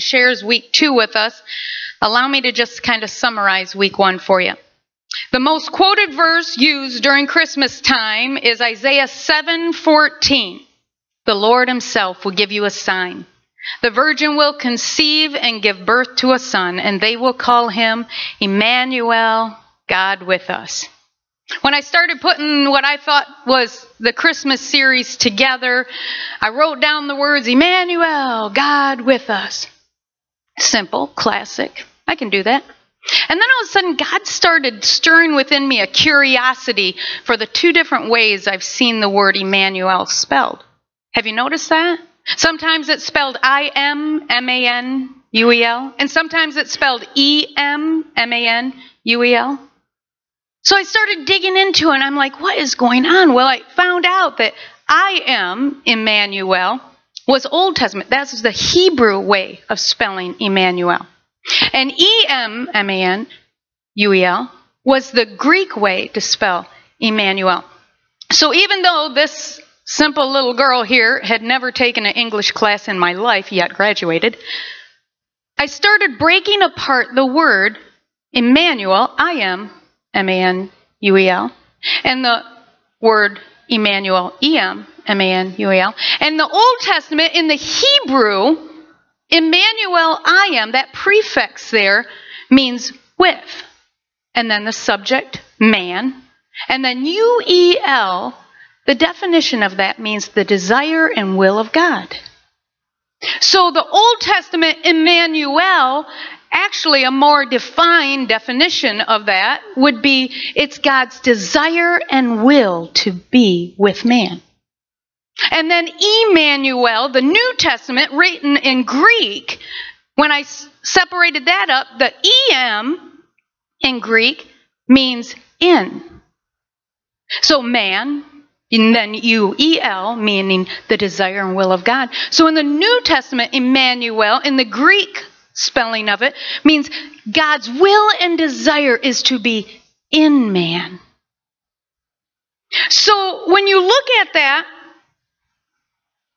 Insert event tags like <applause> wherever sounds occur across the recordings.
shares week two with us, allow me to just kind of summarize week one for you. The most quoted verse used during Christmas time is Isaiah 7:14. The Lord himself will give you a sign. The virgin will conceive and give birth to a son, and they will call him Emmanuel, God with us. When I started putting what I thought was the Christmas series together, I wrote down the words Emmanuel, God with us. Simple, classic. I can do that. And then all of a sudden, God started stirring within me a curiosity for the two different ways I've seen the word Emmanuel spelled. Have you noticed that? Sometimes it's spelled I M M A N U E L, and sometimes it's spelled E M M A N U E L. So I started digging into it, and I'm like, what is going on? Well, I found out that I am Emmanuel was Old Testament. That's the Hebrew way of spelling Emmanuel. And E M M A N U E L was the Greek way to spell Emmanuel. So even though this simple little girl here had never taken an English class in my life, yet graduated, I started breaking apart the word Emmanuel, I am M A N U E L, and the word Emmanuel, E M M A N U E L. And the Old Testament, in the Hebrew, Emmanuel, I am, that prefix there means with. And then the subject, man. And then U E L, the definition of that means the desire and will of God. So the Old Testament Emmanuel, actually a more defined definition of that would be it's God's desire and will to be with man. And then Emmanuel, the New Testament written in Greek, when I separated that up, the em in Greek means in. So man, and then U-E-L, meaning the desire and will of God. So in the New Testament, Emmanuel, in the Greek spelling of it, means God's will and desire is to be in man. So when you look at that,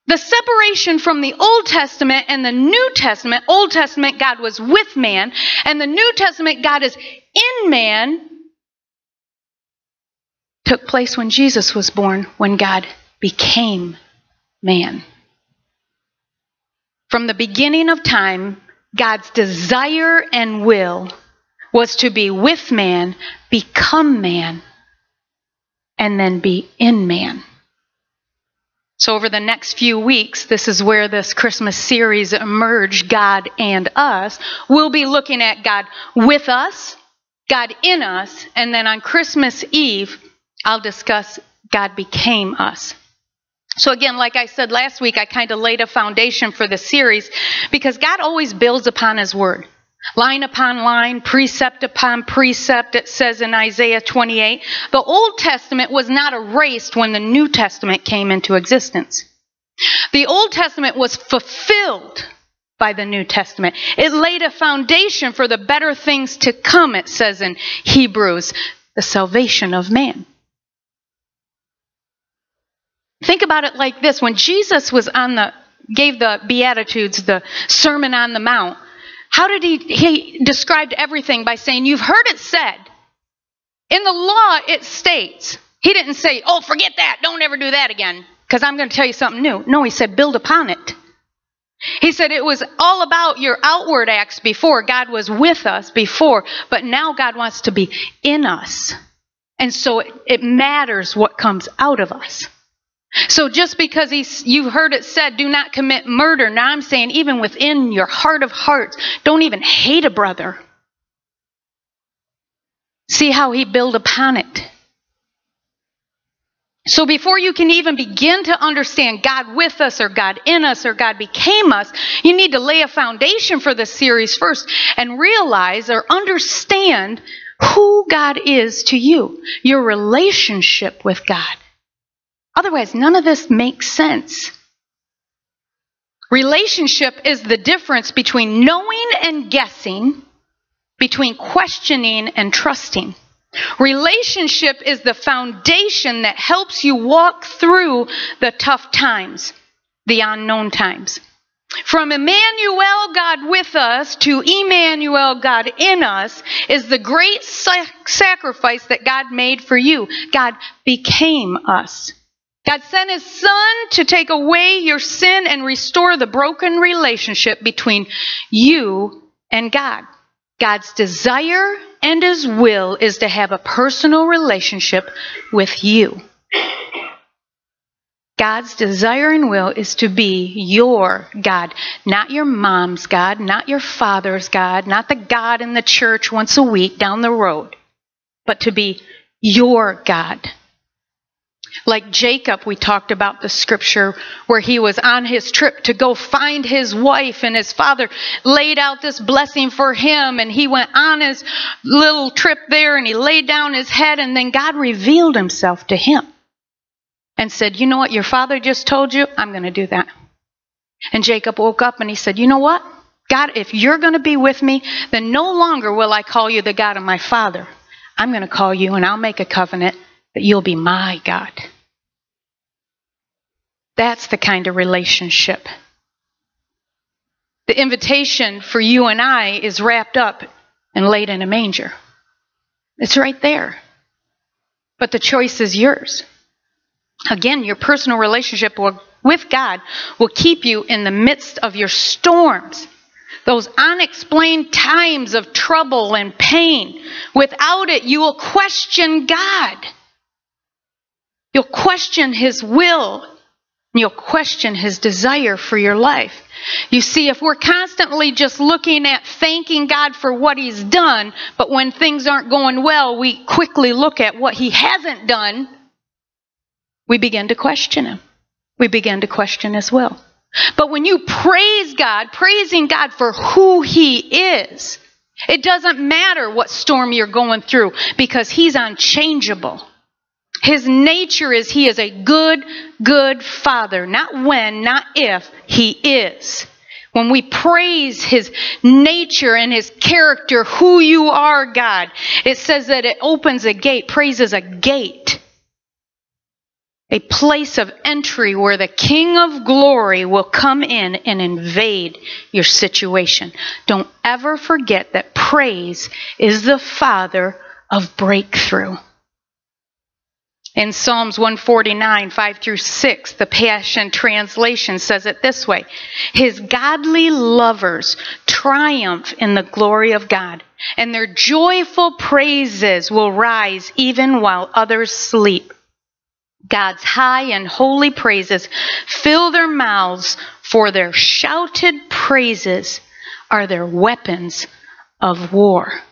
the separation from the Old Testament and the New Testament, Old Testament, God was with man, and the New Testament, God is in man, took place when Jesus was born, when God became man. From the beginning of time, God's desire and will was to be with man, become man, and then be in man. So, over the next few weeks, this is where this Christmas series emerged God and us. We'll be looking at God with us, God in us, and then on Christmas Eve, I'll discuss God became us. So, again, like I said last week, I kind of laid a foundation for the series because God always builds upon His Word. Line upon line, precept upon precept, it says in Isaiah 28. The Old Testament was not erased when the New Testament came into existence. The Old Testament was fulfilled by the New Testament. It laid a foundation for the better things to come, it says in Hebrews, the salvation of man. Think about it like this when Jesus was on the gave the beatitudes, the sermon on the mount, how did he, he described everything by saying, You've heard it said. In the law, it states. He didn't say, Oh, forget that. Don't ever do that again, because I'm going to tell you something new. No, he said, Build upon it. He said it was all about your outward acts before. God was with us before, but now God wants to be in us. And so it, it matters what comes out of us. So just because he's, you've heard it said, do not commit murder, now I'm saying, even within your heart of hearts, don't even hate a brother. See how he built upon it. So before you can even begin to understand God with us or God in us or God became us, you need to lay a foundation for this series first and realize or understand who God is to you, your relationship with God. Otherwise, none of this makes sense. Relationship is the difference between knowing and guessing, between questioning and trusting. Relationship is the foundation that helps you walk through the tough times, the unknown times. From Emmanuel, God with us, to Emmanuel, God in us, is the great sacrifice that God made for you. God became us. God sent his son to take away your sin and restore the broken relationship between you and God. God's desire and his will is to have a personal relationship with you. God's desire and will is to be your God, not your mom's God, not your father's God, not the God in the church once a week down the road, but to be your God. Like Jacob, we talked about the scripture where he was on his trip to go find his wife, and his father laid out this blessing for him, and he went on his little trip there and he laid down his head, and then God revealed himself to him and said, You know what your father just told you? I'm going to do that. And Jacob woke up and he said, You know what? God, if you're going to be with me, then no longer will I call you the God of my father. I'm going to call you and I'll make a covenant that you'll be my God. That's the kind of relationship. The invitation for you and I is wrapped up and laid in a manger. It's right there. But the choice is yours. Again, your personal relationship with God will keep you in the midst of your storms, those unexplained times of trouble and pain. Without it, you will question God. You'll question His will. You'll question His desire for your life. You see, if we're constantly just looking at thanking God for what He's done, but when things aren't going well, we quickly look at what He hasn't done we begin to question him. We begin to question his will. But when you praise God, praising God for who he is, it doesn't matter what storm you're going through because he's unchangeable. His nature is he is a good, good father. Not when, not if, he is. When we praise his nature and his character, who you are, God, it says that it opens a gate. Praise is a gate a place of entry where the King of glory will come in and invade your situation. Don't ever forget that praise is the father of breakthrough. In Psalms 149, 5 through 6, the Passion Translation says it this way His godly lovers triumph in the glory of God, and their joyful praises will rise even while others sleep. God's high and holy praises fill their mouths, for their shouted praises are their weapons of war.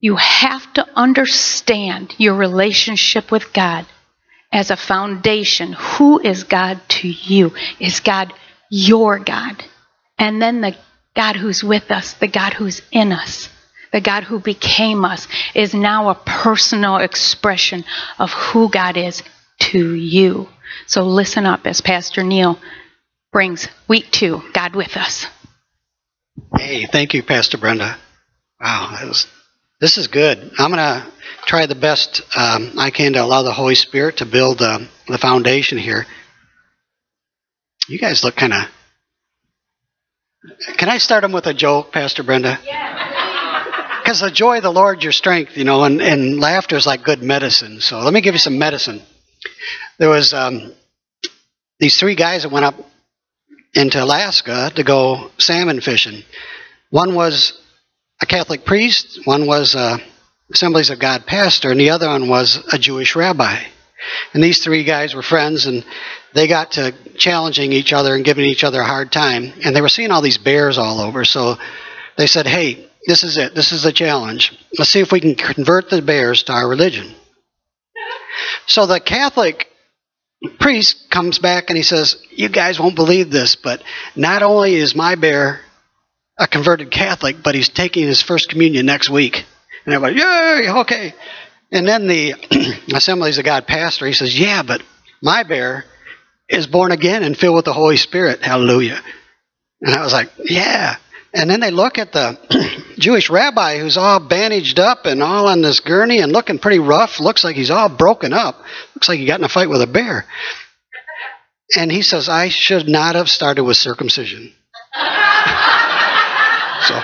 You have to understand your relationship with God as a foundation. Who is God to you? Is God your God? And then the God who's with us, the God who's in us, the God who became us, is now a personal expression of who God is to you. So listen up as Pastor Neil brings week two, God with us. Hey, thank you, Pastor Brenda. Wow, that was, this is good. I'm going to try the best um, I can to allow the Holy Spirit to build uh, the foundation here. You guys look kind of. Can I start them with a joke, Pastor Brenda? Because <laughs> the joy of the Lord, your strength, you know, and, and laughter is like good medicine. So let me give you some medicine there was um, these three guys that went up into Alaska to go salmon fishing. One was a Catholic priest, one was a Assemblies of God pastor, and the other one was a Jewish rabbi. And these three guys were friends, and they got to challenging each other and giving each other a hard time. And they were seeing all these bears all over, so they said, "Hey, this is it. This is the challenge. Let's see if we can convert the bears to our religion." So the Catholic priest comes back and he says, You guys won't believe this, but not only is my bear a converted Catholic, but he's taking his first communion next week. And everybody, Yay, okay. And then the <clears throat> Assemblies of God pastor, he says, Yeah, but my bear is born again and filled with the Holy Spirit. Hallelujah. And I was like, Yeah. And then they look at the <clears throat> Jewish rabbi who's all bandaged up and all on this gurney and looking pretty rough. Looks like he's all broken up. Looks like he got in a fight with a bear. And he says, I should not have started with circumcision. <laughs> So.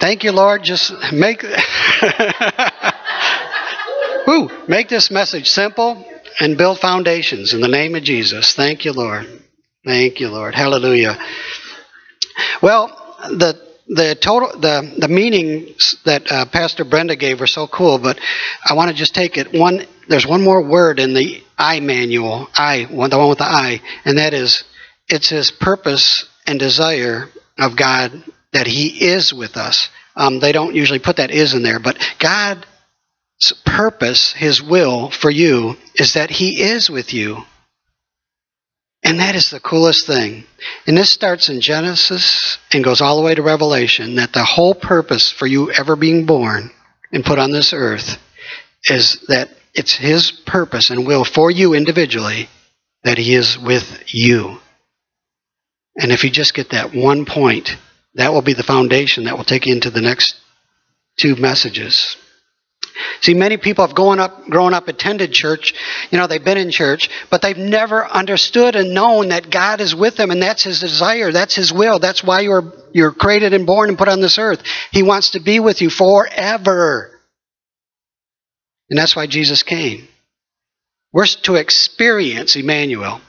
Thank you, Lord. Just make <laughs> Ooh, make this message simple and build foundations in the name of Jesus. Thank you, Lord. Thank you, Lord. Hallelujah. Well, the the total the the meanings that uh, Pastor Brenda gave were so cool, but I want to just take it one. There's one more word in the Immanuel, I the one with the I, and that is it's His purpose and desire of God that He is with us. Um, they don't usually put that is in there, but God's purpose, His will for you, is that He is with you. And that is the coolest thing. And this starts in Genesis and goes all the way to Revelation that the whole purpose for you ever being born and put on this earth is that it's His purpose and will for you individually that He is with you. And if you just get that one point, that will be the foundation that will take you into the next two messages. See, many people have grown up, grown up, attended church. You know, they've been in church, but they've never understood and known that God is with them, and that's His desire, that's His will. That's why you're you're created and born and put on this earth. He wants to be with you forever, and that's why Jesus came. We're to experience Emmanuel.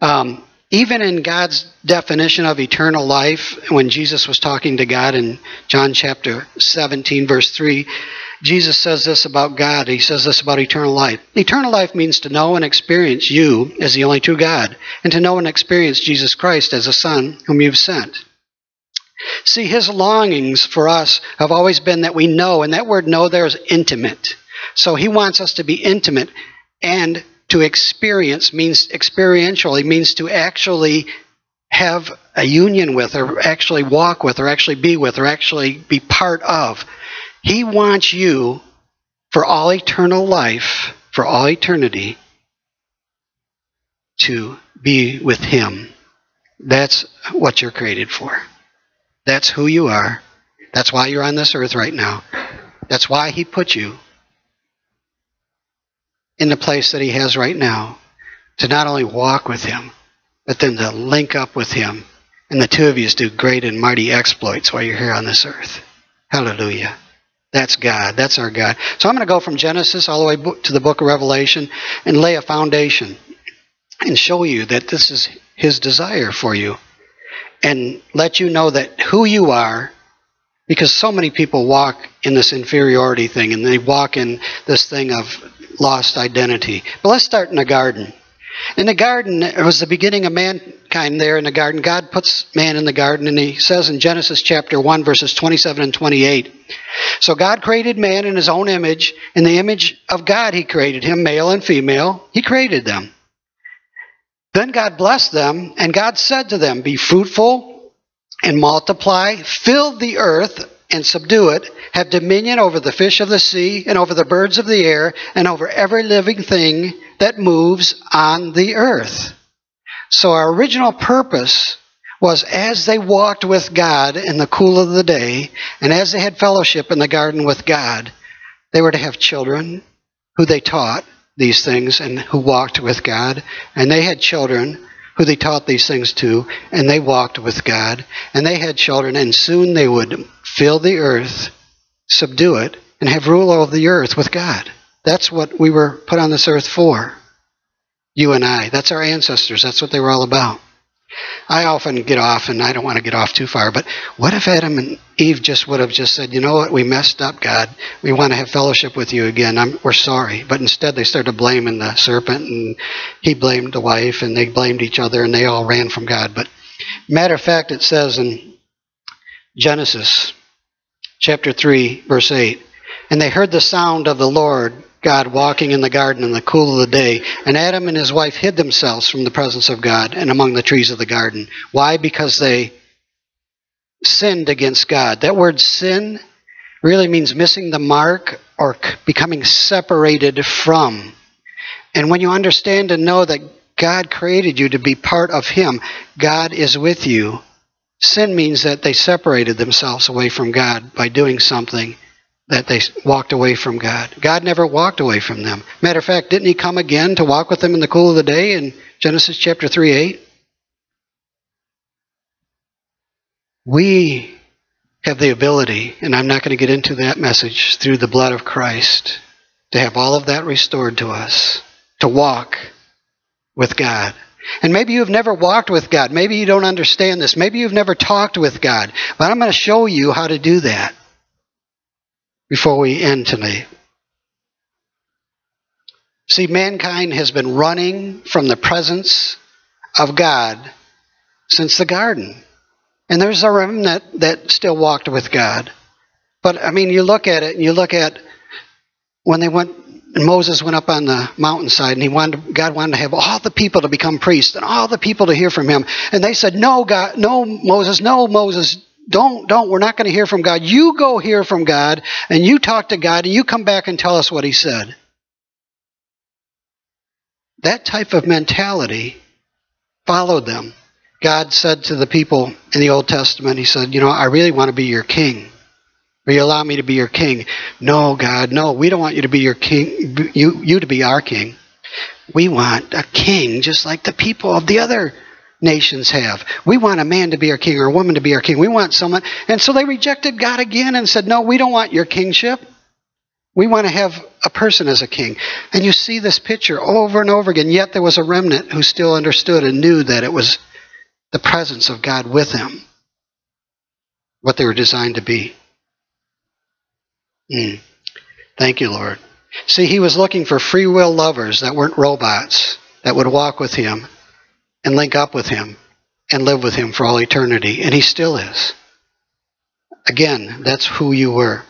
Um, even in God's definition of eternal life, when Jesus was talking to God in John chapter 17, verse 3, Jesus says this about God. He says this about eternal life. Eternal life means to know and experience you as the only true God, and to know and experience Jesus Christ as a Son whom you've sent. See, his longings for us have always been that we know, and that word know there is intimate. So he wants us to be intimate and to experience means experientially means to actually have a union with or actually walk with or actually be with or actually be part of. He wants you for all eternal life, for all eternity, to be with Him. That's what you're created for. That's who you are. That's why you're on this earth right now. That's why He put you in the place that He has right now to not only walk with Him, but then to link up with Him. And the two of you do great and mighty exploits while you're here on this earth. Hallelujah. That's God. That's our God. So I'm going to go from Genesis all the way to the book of Revelation and lay a foundation and show you that this is His desire for you and let you know that who you are because so many people walk in this inferiority thing and they walk in this thing of lost identity. But let's start in the garden. In the garden, it was the beginning of mankind there in the garden. God puts man in the garden, and he says in Genesis chapter 1, verses 27 and 28. So God created man in his own image. In the image of God, he created him, male and female. He created them. Then God blessed them, and God said to them, Be fruitful and multiply, fill the earth and subdue it, have dominion over the fish of the sea, and over the birds of the air, and over every living thing that moves on the earth. So our original purpose was as they walked with God in the cool of the day, and as they had fellowship in the garden with God, they were to have children who they taught these things and who walked with God, and they had children who they taught these things to, and they walked with God, and they had children, and soon they would fill the earth, subdue it, and have rule over the earth with God. That's what we were put on this earth for. You and I. That's our ancestors. That's what they were all about. I often get off, and I don't want to get off too far, but what if Adam and Eve just would have just said, you know what, we messed up, God. We want to have fellowship with you again. I'm, we're sorry. But instead, they started blaming the serpent, and he blamed the wife, and they blamed each other, and they all ran from God. But matter of fact, it says in Genesis chapter 3, verse 8, and they heard the sound of the Lord God walking in the garden in the cool of the day, and Adam and his wife hid themselves from the presence of God and among the trees of the garden. Why? Because they sinned against God. That word sin really means missing the mark or becoming separated from. And when you understand and know that God created you to be part of Him, God is with you. Sin means that they separated themselves away from God by doing something that they walked away from God. God never walked away from them. Matter of fact, didn't He come again to walk with them in the cool of the day in Genesis chapter 3 8? We have the ability, and I'm not going to get into that message, through the blood of Christ, to have all of that restored to us, to walk with God. And maybe you've never walked with God. Maybe you don't understand this. Maybe you've never talked with God. But I'm going to show you how to do that before we end tonight. See, mankind has been running from the presence of God since the garden. And there's a remnant that still walked with God. But I mean, you look at it and you look at when they went Moses went up on the mountainside and he wanted God wanted to have all the people to become priests and all the people to hear from him. And they said, "No, God, no Moses, no Moses, don't don't we're not going to hear from God. You go hear from God and you talk to God and you come back and tell us what he said." That type of mentality followed them. God said to the people in the Old Testament, He said, You know, I really want to be your king. Will you allow me to be your king? No, God, no, we don't want you to be your king, you, you to be our king. We want a king just like the people of the other nations have. We want a man to be our king or a woman to be our king. We want someone. And so they rejected God again and said, No, we don't want your kingship. We want to have a person as a king. And you see this picture over and over again. Yet there was a remnant who still understood and knew that it was the presence of God with them, what they were designed to be. Mm. Thank you, Lord. See, he was looking for free will lovers that weren't robots, that would walk with him and link up with him and live with him for all eternity. And he still is. Again, that's who you were.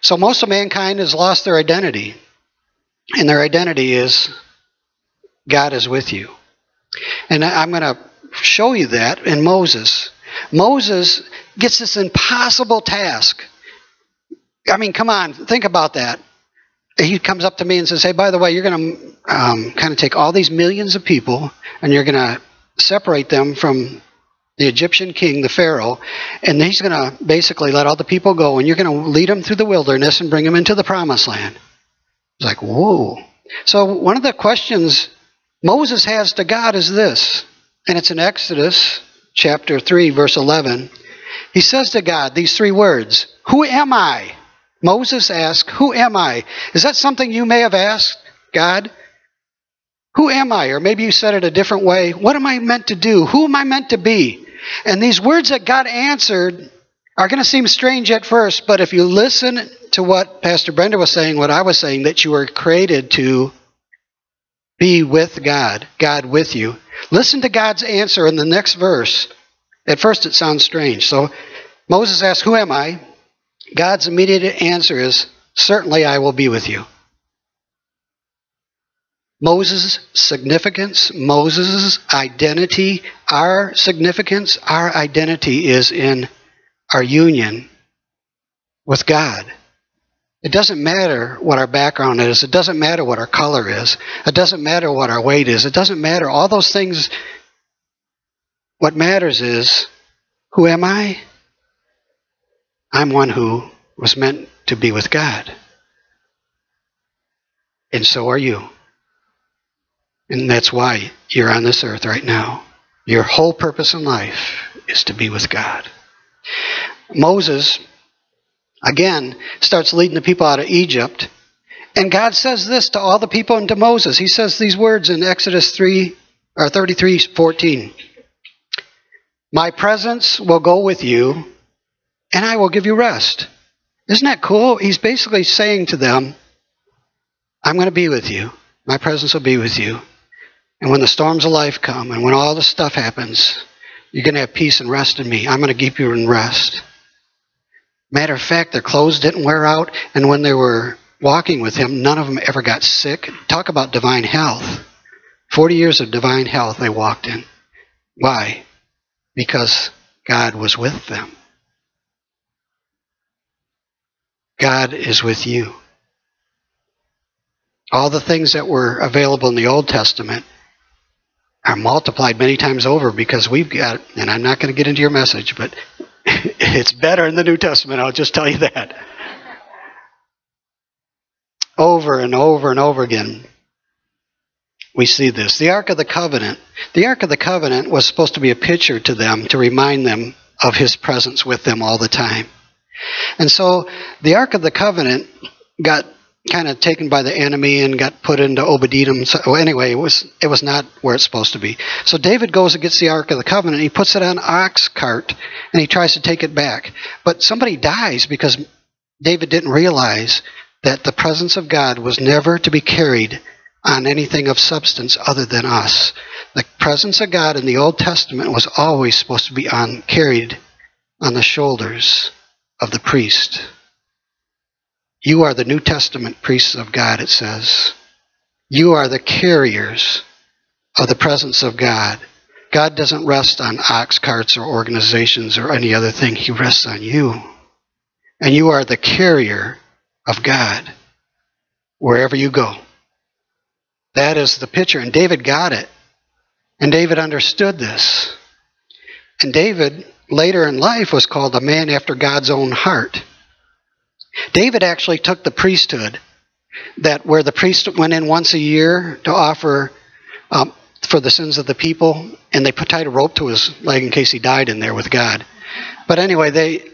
So most of mankind has lost their identity. And their identity is God is with you. And I'm going to show you that in Moses. Moses gets this impossible task. I mean, come on, think about that. He comes up to me and says, Hey, by the way, you're going to um, kind of take all these millions of people and you're going to separate them from the Egyptian king, the Pharaoh, and he's going to basically let all the people go, and you're going to lead them through the wilderness and bring them into the promised land. It's like, whoa. So, one of the questions Moses has to God is this, and it's in Exodus chapter 3, verse 11. He says to God these three words Who am I? Moses asked, Who am I? Is that something you may have asked God? Who am I? Or maybe you said it a different way. What am I meant to do? Who am I meant to be? And these words that God answered are going to seem strange at first, but if you listen to what Pastor Brenda was saying, what I was saying, that you were created to be with God, God with you, listen to God's answer in the next verse. At first, it sounds strange. So Moses asks, Who am I? God's immediate answer is, Certainly I will be with you. Moses' significance, Moses' identity, our significance, our identity is in our union with God. It doesn't matter what our background is. It doesn't matter what our color is. It doesn't matter what our weight is. It doesn't matter. All those things, what matters is who am I? I'm one who was meant to be with God. And so are you. And that's why you're on this earth right now. Your whole purpose in life is to be with God. Moses, again, starts leading the people out of Egypt. And God says this to all the people and to Moses. He says these words in Exodus 3 or 33 14. My presence will go with you, and I will give you rest. Isn't that cool? He's basically saying to them, I'm going to be with you. My presence will be with you. And when the storms of life come and when all this stuff happens, you're going to have peace and rest in me. I'm going to keep you in rest. Matter of fact, their clothes didn't wear out, and when they were walking with him, none of them ever got sick. Talk about divine health. 40 years of divine health they walked in. Why? Because God was with them. God is with you. All the things that were available in the Old Testament are multiplied many times over because we've got, and I'm not going to get into your message, but <laughs> it's better in the New Testament, I'll just tell you that. Over and over and over again, we see this. The Ark of the Covenant. The Ark of the Covenant was supposed to be a picture to them to remind them of his presence with them all the time. And so the Ark of the Covenant got kind of taken by the enemy and got put into Obed-Edom. So anyway, it was it was not where it's supposed to be. So David goes and gets the Ark of the Covenant. He puts it on an ox cart and he tries to take it back. But somebody dies because David didn't realize that the presence of God was never to be carried on anything of substance other than us. The presence of God in the Old Testament was always supposed to be on carried on the shoulders of the priest. You are the New Testament priests of God, it says. You are the carriers of the presence of God. God doesn't rest on ox carts or organizations or any other thing. He rests on you. And you are the carrier of God wherever you go. That is the picture. And David got it. And David understood this. And David, later in life, was called a man after God's own heart. David actually took the priesthood, that where the priest went in once a year to offer um, for the sins of the people, and they put tied a rope to his leg in case he died in there with God. But anyway, they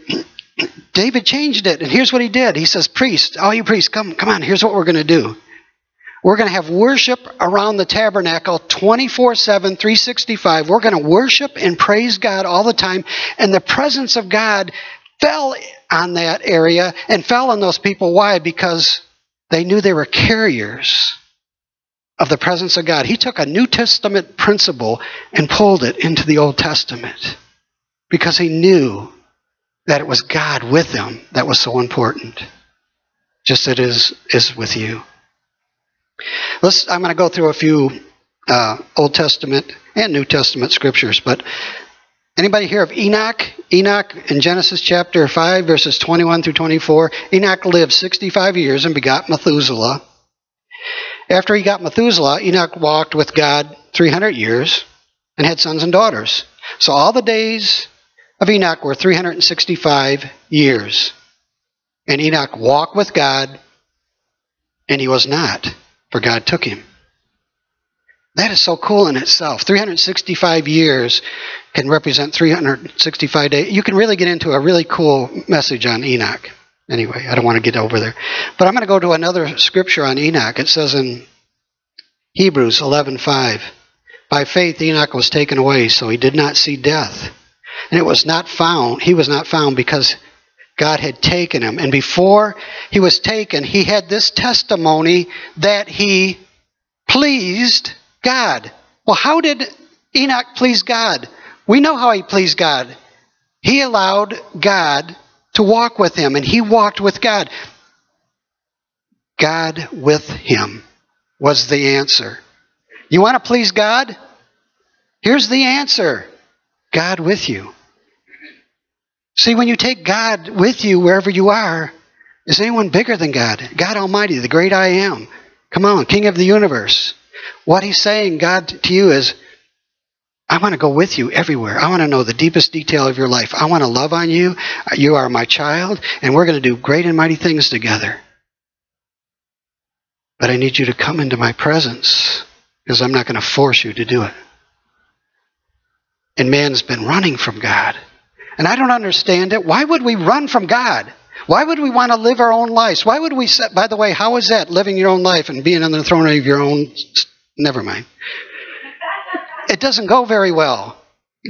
<clears throat> David changed it, and here's what he did. He says, "Priest, all you priests, come, come on. Here's what we're going to do. We're going to have worship around the tabernacle 24 7, 365. We're going to worship and praise God all the time. And the presence of God fell on that area and fell on those people. Why? Because they knew they were carriers of the presence of God. He took a New Testament principle and pulled it into the Old Testament because he knew that it was God with them that was so important, just as it is, is with you. Let's, I'm going to go through a few uh, Old Testament and New Testament scriptures, but anybody hear of Enoch? Enoch in Genesis chapter 5, verses 21 through 24. Enoch lived 65 years and begot Methuselah. After he got Methuselah, Enoch walked with God 300 years and had sons and daughters. So all the days of Enoch were 365 years. And Enoch walked with God, and he was not for God took him. That is so cool in itself. 365 years can represent 365 days. You can really get into a really cool message on Enoch. Anyway, I don't want to get over there. But I'm going to go to another scripture on Enoch. It says in Hebrews 11:5, "By faith Enoch was taken away, so he did not see death, and it was not found. He was not found because God had taken him. And before he was taken, he had this testimony that he pleased God. Well, how did Enoch please God? We know how he pleased God. He allowed God to walk with him, and he walked with God. God with him was the answer. You want to please God? Here's the answer God with you. See, when you take God with you wherever you are, is anyone bigger than God? God Almighty, the great I am. Come on, King of the universe. What he's saying, God, to you is, I want to go with you everywhere. I want to know the deepest detail of your life. I want to love on you. You are my child, and we're going to do great and mighty things together. But I need you to come into my presence because I'm not going to force you to do it. And man's been running from God. And I don't understand it. Why would we run from God? Why would we want to live our own lives? Why would we set, by the way, how is that living your own life and being on the throne of your own? Never mind. It doesn't go very well.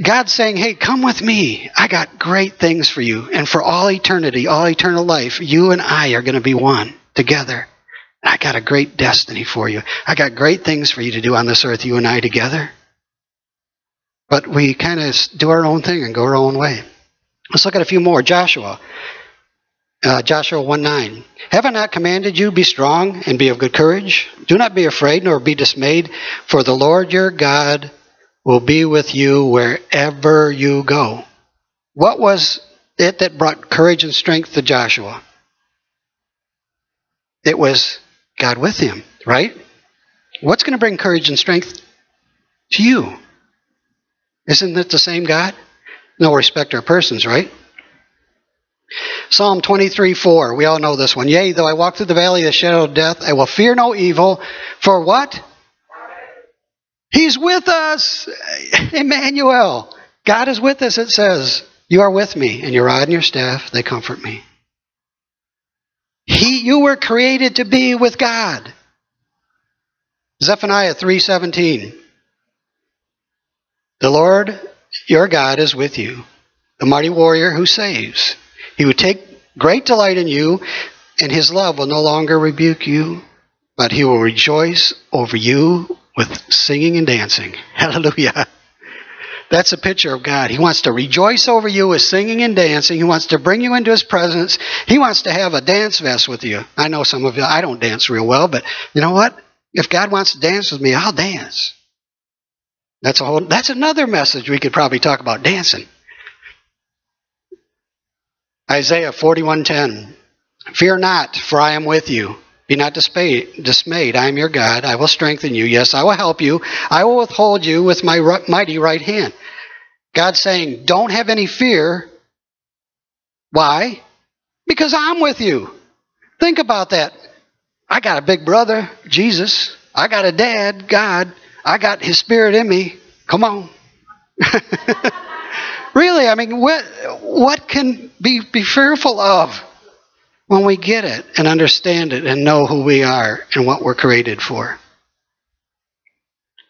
God's saying, hey, come with me. I got great things for you. And for all eternity, all eternal life, you and I are going to be one together. I got a great destiny for you. I got great things for you to do on this earth, you and I together. But we kind of do our own thing and go our own way. Let's look at a few more. Joshua. Uh, Joshua 1 9. Have I not commanded you, be strong and be of good courage? Do not be afraid nor be dismayed, for the Lord your God will be with you wherever you go. What was it that brought courage and strength to Joshua? It was God with him, right? What's going to bring courage and strength to you? Isn't it the same God? No respecter of persons, right? Psalm 23 4. We all know this one. Yea, though I walk through the valley of the shadow of death, I will fear no evil. For what? He's with us. Emmanuel. God is with us, it says. You are with me, and your rod and your staff, they comfort me. He, you were created to be with God. Zephaniah 3:17. The Lord your God is with you, the mighty warrior who saves. He will take great delight in you, and his love will no longer rebuke you, but he will rejoice over you with singing and dancing. <laughs> Hallelujah. That's a picture of God. He wants to rejoice over you with singing and dancing. He wants to bring you into His presence. He wants to have a dance fest with you. I know some of you, I don't dance real well, but you know what? If God wants to dance with me, I'll dance. That's a whole, that's another message we could probably talk about dancing. Isaiah 41:10 Fear not, for I am with you. Be not dismayed. I am your God. I will strengthen you. Yes, I will help you. I will withhold you with my mighty right hand. God's saying, don't have any fear. Why? Because I'm with you. Think about that. I got a big brother, Jesus. I got a dad, God. I got his spirit in me. Come on. <laughs> really, I mean, what, what can be, be fearful of? When we get it and understand it and know who we are and what we're created for.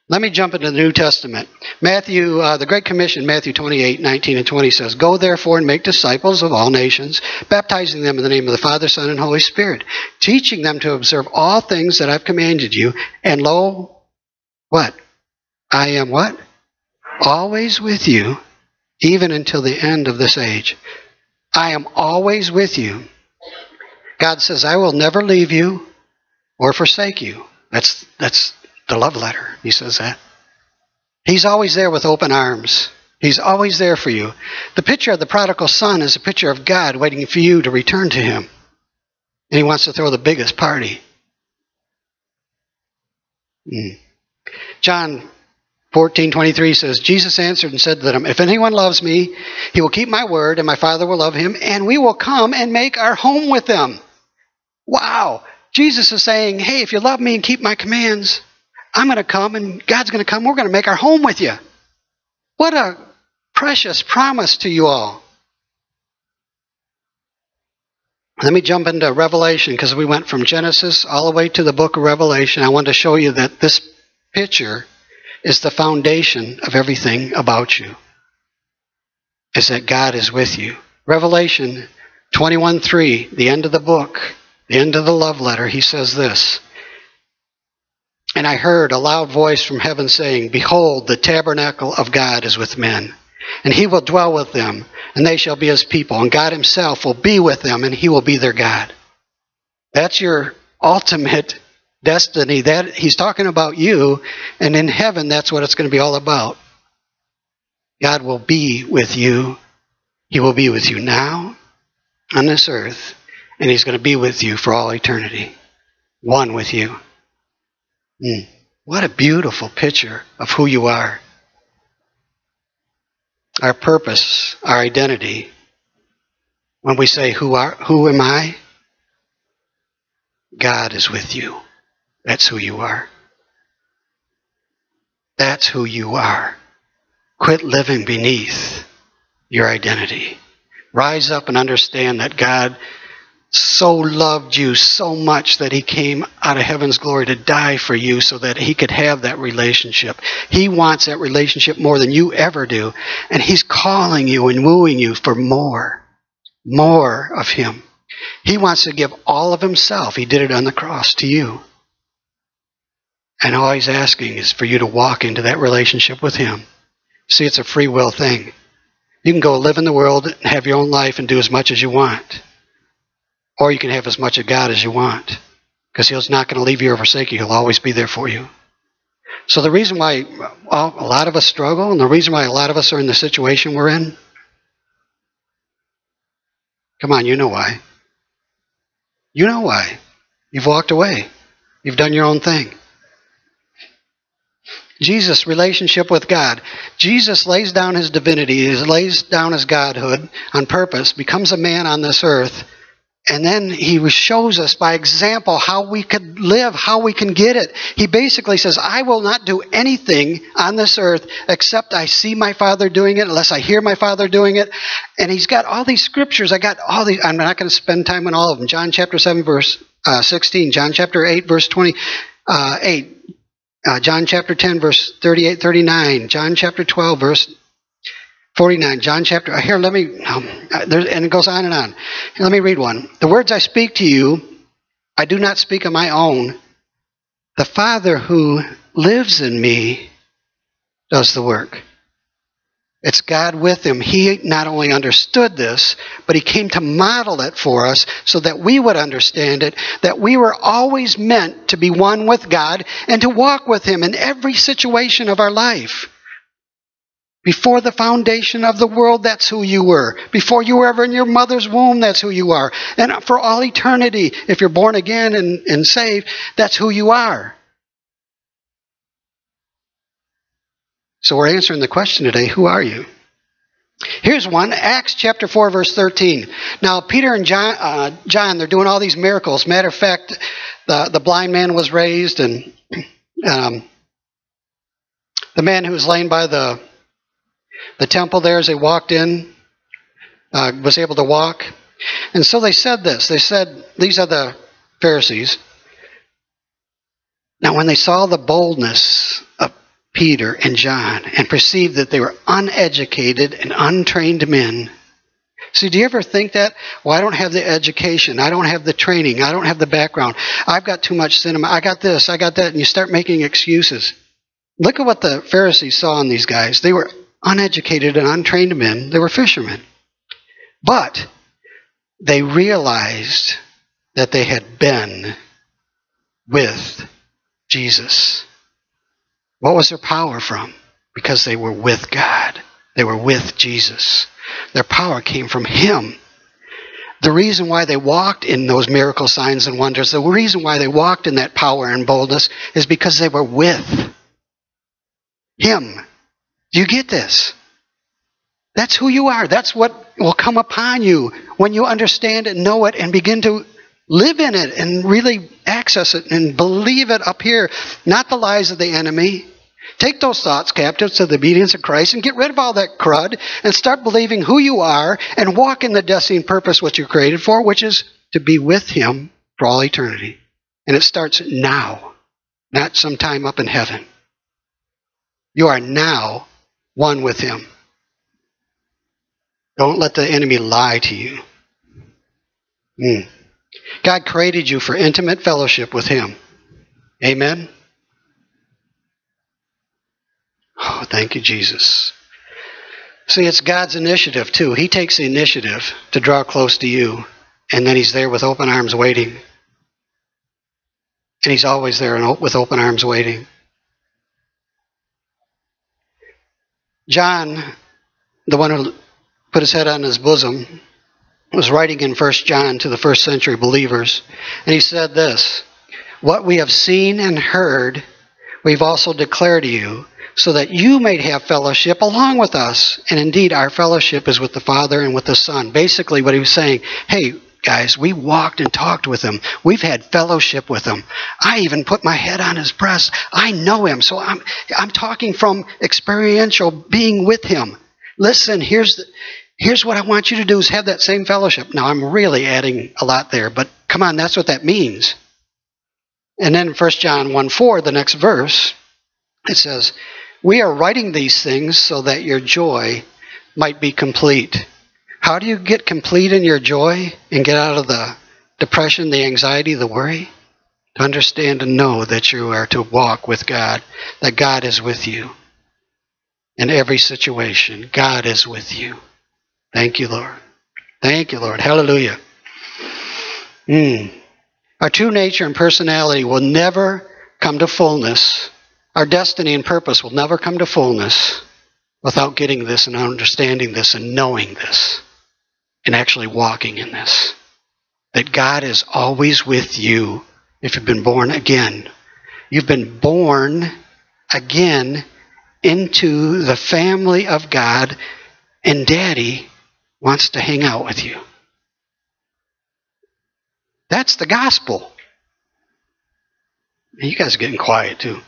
Let me jump into the New Testament. Matthew, uh, the Great Commission, Matthew 28, 19 and 20 says, Go therefore and make disciples of all nations, baptizing them in the name of the Father, Son, and Holy Spirit, teaching them to observe all things that I've commanded you. And lo, what? I am what? Always with you, even until the end of this age. I am always with you God says, I will never leave you or forsake you. That's, that's the love letter. He says that. He's always there with open arms. He's always there for you. The picture of the prodigal son is a picture of God waiting for you to return to him. And he wants to throw the biggest party. Mm. John 14:23 says Jesus answered and said to them if anyone loves me he will keep my word and my father will love him and we will come and make our home with them Wow. Jesus is saying, hey, if you love me and keep my commands, I'm going to come and God's going to come. We're going to make our home with you. What a precious promise to you all. Let me jump into Revelation because we went from Genesis all the way to the book of Revelation. I want to show you that this picture is the foundation of everything about you. Is that God is with you. Revelation 21:3, the end of the book, the end of the love letter, he says this And I heard a loud voice from heaven saying, Behold, the tabernacle of God is with men, and he will dwell with them, and they shall be his people, and God himself will be with them, and he will be their God. That's your ultimate destiny. That he's talking about you, and in heaven that's what it's going to be all about. God will be with you. He will be with you now on this earth and He's going to be with you for all eternity. One with you. Mm. What a beautiful picture of who you are. Our purpose, our identity. When we say, Who, are, who am I? God is with you. That's who you are. That's who you are. Quit living beneath your identity. Rise up and understand that God so loved you so much that he came out of heaven's glory to die for you so that he could have that relationship. He wants that relationship more than you ever do. And he's calling you and wooing you for more, more of him. He wants to give all of himself. He did it on the cross to you. And all he's asking is for you to walk into that relationship with him. See, it's a free will thing. You can go live in the world and have your own life and do as much as you want. Or you can have as much of God as you want. Because He's not going to leave you or forsake you. He'll always be there for you. So the reason why a lot of us struggle and the reason why a lot of us are in the situation we're in, come on, you know why. You know why. You've walked away. You've done your own thing. Jesus' relationship with God. Jesus lays down his divinity, he lays down his godhood on purpose, becomes a man on this earth, And then he shows us by example how we could live, how we can get it. He basically says, I will not do anything on this earth except I see my Father doing it, unless I hear my Father doing it. And he's got all these scriptures. I got all these, I'm not going to spend time on all of them. John chapter 7, verse uh, 16, John chapter 8, verse 28, uh, uh, John chapter 10, verse 38, 39, John chapter 12, verse 49, John chapter, uh, here, let me, um, uh, there, and it goes on and on. Let me read one. The words I speak to you, I do not speak of my own. The Father who lives in me does the work. It's God with him. He not only understood this, but he came to model it for us so that we would understand it, that we were always meant to be one with God and to walk with him in every situation of our life. Before the foundation of the world, that's who you were. Before you were ever in your mother's womb, that's who you are. And for all eternity, if you're born again and, and saved, that's who you are. So we're answering the question today who are you? Here's one Acts chapter 4, verse 13. Now, Peter and John, uh, John, they're doing all these miracles. Matter of fact, the, the blind man was raised, and um, the man who was laying by the the temple there as they walked in uh, was able to walk. And so they said this. They said, These are the Pharisees. Now, when they saw the boldness of Peter and John and perceived that they were uneducated and untrained men, See, do you ever think that? Well, I don't have the education. I don't have the training. I don't have the background. I've got too much cinema. I got this. I got that. And you start making excuses. Look at what the Pharisees saw in these guys. They were uneducated and untrained men. They were fishermen. But they realized that they had been with Jesus. What was their power from? Because they were with God. They were with Jesus. Their power came from Him. The reason why they walked in those miracle signs and wonders, the reason why they walked in that power and boldness is because they were with Him. You get this? That's who you are. That's what will come upon you when you understand it, know it, and begin to live in it and really access it and believe it up here, not the lies of the enemy. Take those thoughts captive to the obedience of Christ and get rid of all that crud and start believing who you are and walk in the destiny and purpose what you're created for, which is to be with Him for all eternity. And it starts now, not sometime up in heaven. You are now one with Him. Don't let the enemy lie to you. Mm. God created you for intimate fellowship with Him. Amen? Oh, thank you, Jesus. See, it's God's initiative, too. He takes the initiative to draw close to you, and then He's there with open arms waiting. And He's always there with open arms waiting. John, the one who put his head on his bosom, was writing in First John to the first century believers, and he said this What we have seen and heard, we've also declared to you, so that you may have fellowship along with us. And indeed, our fellowship is with the Father and with the Son. Basically, what he was saying, hey, guys, we walked and talked with him. We've had fellowship with him. I even put my head on his breast. I know him. So I'm, I'm talking from experiential being with him. Listen, here's the, here's what I want you to do is have that same fellowship. Now, I'm really adding a lot there, but come on, that's what that means. And then 1 John 1 4, the next verse, it says, We are writing these things so that your joy might be complete. How do you get complete in your joy and get out of the depression, the anxiety, the worry? To understand and know that you are to walk with God, that God is with you in every situation. God is with you. Thank you, Lord. Thank you, Lord. Hallelujah. Mm. Our true nature and personality will never come to fullness. Our destiny and purpose will never come to fullness without getting this and understanding this and knowing this and actually walking in this. That God is always with you if you've been born again. You've been born again into the family of God, and Daddy wants to hang out with you. That's the gospel. You guys are getting quiet too.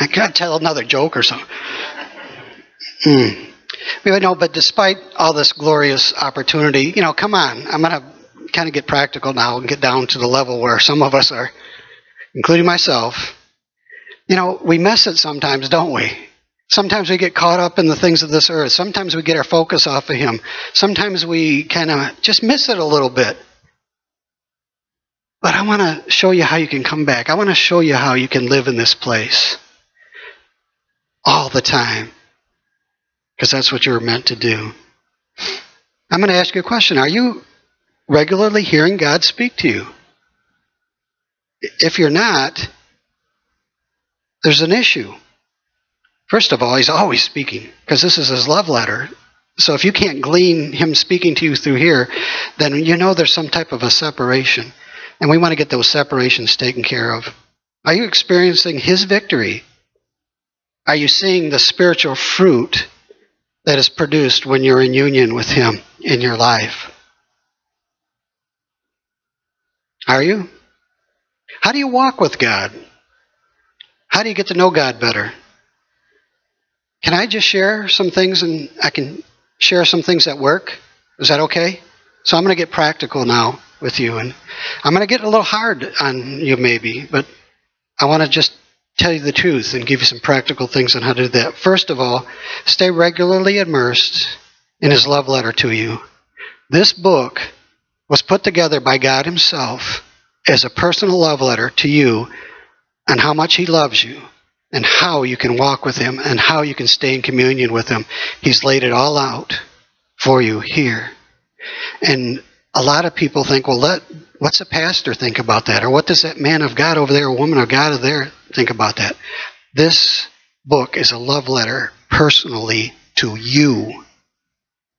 I gotta tell another joke or something. Hmm. But no, but despite all this glorious opportunity, you know, come on. I'm gonna kind of get practical now and get down to the level where some of us are, including myself. You know, we miss it sometimes, don't we? Sometimes we get caught up in the things of this earth. Sometimes we get our focus off of Him. Sometimes we kind of just miss it a little bit. But I want to show you how you can come back. I want to show you how you can live in this place all the time. Because that's what you're meant to do. I'm going to ask you a question. Are you regularly hearing God speak to you? If you're not, there's an issue. First of all, He's always speaking because this is His love letter. So if you can't glean Him speaking to you through here, then you know there's some type of a separation. And we want to get those separations taken care of. Are you experiencing His victory? Are you seeing the spiritual fruit that is produced when you're in union with Him in your life? Are you? How do you walk with God? How do you get to know God better? Can I just share some things and I can share some things at work? Is that okay? So I'm going to get practical now with you and I'm going to get a little hard on you maybe, but I want to just tell you the truth and give you some practical things on how to do that. First of all, stay regularly immersed in his love letter to you. This book was put together by God himself as a personal love letter to you on how much he loves you and how you can walk with him and how you can stay in communion with him. He's laid it all out for you here. And a lot of people think, well, let, what's a pastor think about that? Or what does that man of God over there, woman of God over there think about that? This book is a love letter personally to you.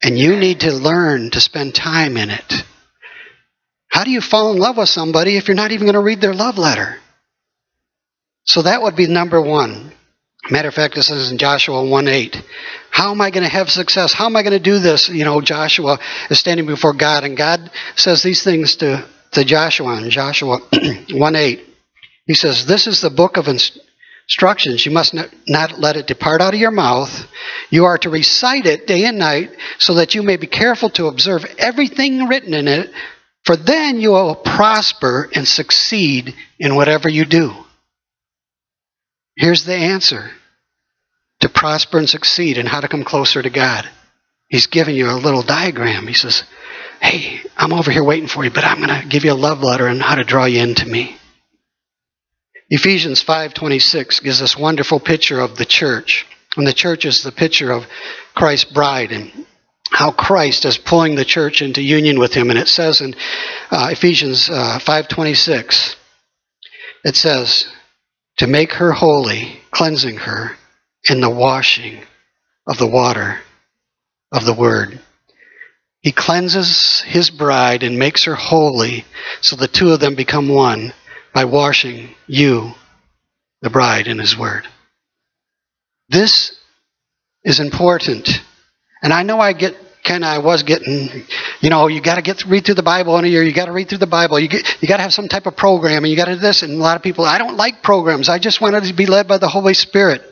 And you need to learn to spend time in it. How do you fall in love with somebody if you're not even going to read their love letter? So that would be number one. Matter of fact, this is in Joshua 1 8. How am I going to have success? How am I going to do this? You know, Joshua is standing before God, and God says these things to, to Joshua in Joshua <clears throat> 1 8. He says, This is the book of instructions. You must not let it depart out of your mouth. You are to recite it day and night so that you may be careful to observe everything written in it, for then you will prosper and succeed in whatever you do. Here's the answer to prosper and succeed and how to come closer to God. He's giving you a little diagram. He says, Hey, I'm over here waiting for you, but I'm going to give you a love letter on how to draw you into me. Ephesians 5:26 gives us wonderful picture of the church. And the church is the picture of Christ's bride and how Christ is pulling the church into union with him and it says in uh, Ephesians uh, 5:26 it says to make her holy, cleansing her in the washing of the water of the Word. He cleanses his bride and makes her holy so the two of them become one by washing you, the bride, in his Word. This is important. And I know I get kind of I was getting, you know, you got to get read through the Bible in a year. You got to read through the Bible. You you got to have some type of program, and you got to do this. And a lot of people, I don't like programs. I just wanted to be led by the Holy Spirit.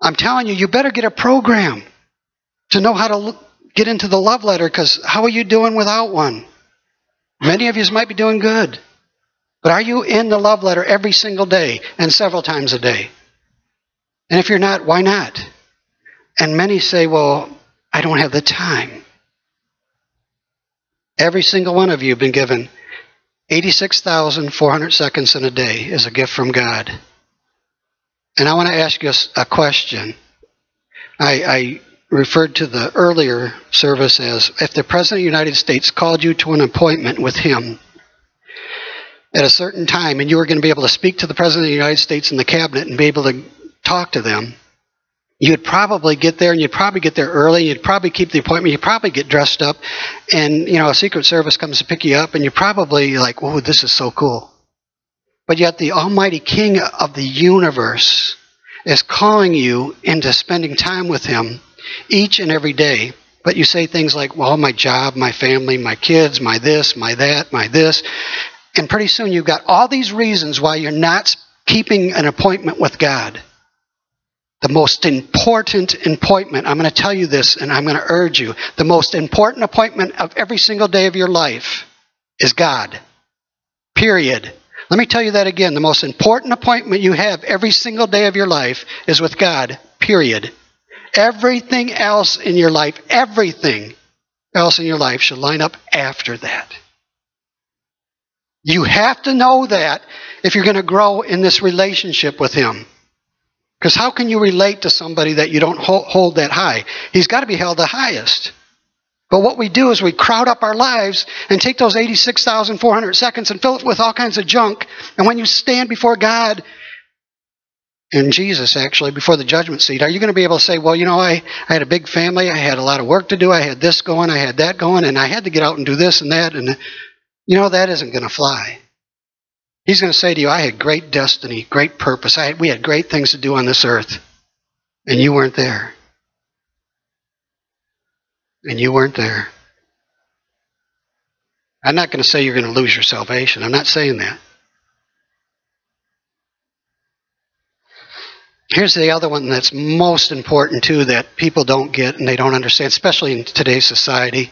I'm telling you, you better get a program to know how to get into the love letter. Because how are you doing without one? Many of you might be doing good, but are you in the love letter every single day and several times a day? And if you're not, why not? And many say, well, I don't have the time. Every single one of you have been given 86,400 seconds in a day as a gift from God. And I want to ask you a question. I, I referred to the earlier service as if the President of the United States called you to an appointment with him at a certain time and you were going to be able to speak to the President of the United States and the cabinet and be able to talk to them, you'd probably get there and you'd probably get there early you'd probably keep the appointment you'd probably get dressed up and you know a secret service comes to pick you up and you're probably like oh this is so cool but yet the almighty king of the universe is calling you into spending time with him each and every day but you say things like, well, my job, my family, my kids, my this, my that, my this. And pretty soon you've got all these reasons why you're not keeping an appointment with God. The most important appointment, I'm going to tell you this and I'm going to urge you. The most important appointment of every single day of your life is God. Period. Let me tell you that again. The most important appointment you have every single day of your life is with God. Period. Everything else in your life, everything else in your life should line up after that. You have to know that if you're going to grow in this relationship with Him. Because how can you relate to somebody that you don't hold that high? He's got to be held the highest. But what we do is we crowd up our lives and take those 86,400 seconds and fill it with all kinds of junk. And when you stand before God and Jesus, actually, before the judgment seat, are you going to be able to say, well, you know, I, I had a big family, I had a lot of work to do, I had this going, I had that going, and I had to get out and do this and that, and you know, that isn't going to fly. He's going to say to you, I had great destiny, great purpose. I had, we had great things to do on this earth, and you weren't there. And you weren't there. I'm not going to say you're going to lose your salvation. I'm not saying that. Here's the other one that's most important, too, that people don't get and they don't understand, especially in today's society.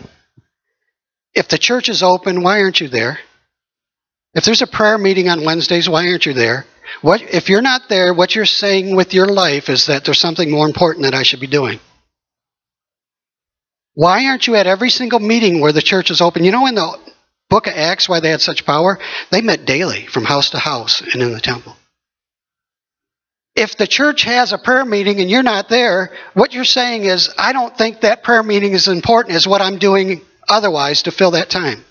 If the church is open, why aren't you there? If there's a prayer meeting on Wednesdays, why aren't you there? What if you're not there, what you're saying with your life is that there's something more important that I should be doing. Why aren't you at every single meeting where the church is open? You know in the book of Acts why they had such power? They met daily from house to house and in the temple. If the church has a prayer meeting and you're not there, what you're saying is, I don't think that prayer meeting is important as what I'm doing otherwise to fill that time.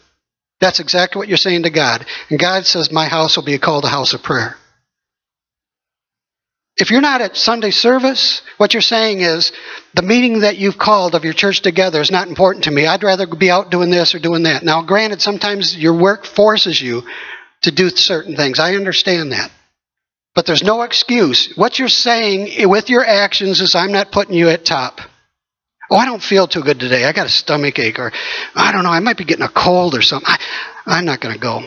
That's exactly what you're saying to God. And God says, My house will be called a house of prayer. If you're not at Sunday service, what you're saying is, the meeting that you've called of your church together is not important to me. I'd rather be out doing this or doing that. Now, granted, sometimes your work forces you to do certain things. I understand that. But there's no excuse. What you're saying with your actions is, I'm not putting you at top. Oh, I don't feel too good today. I got a stomach ache, or I don't know, I might be getting a cold or something. I, I'm not going to go.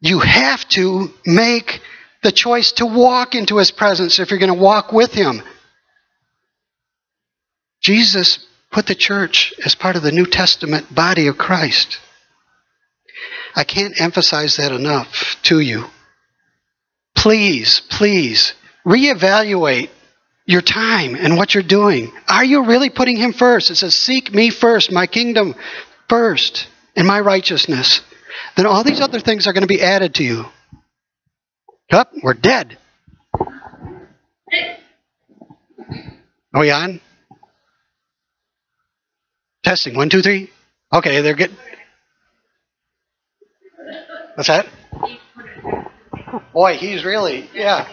You have to make the choice to walk into his presence if you're going to walk with him. Jesus put the church as part of the New Testament body of Christ. I can't emphasize that enough to you. Please, please reevaluate your time and what you're doing. Are you really putting Him first? It says, Seek me first, my kingdom first, and my righteousness. Then all these other things are going to be added to you. Up, we're dead. Are we on? Testing. One, two, three. Okay, they're good. What's that? Boy, he's really, yeah.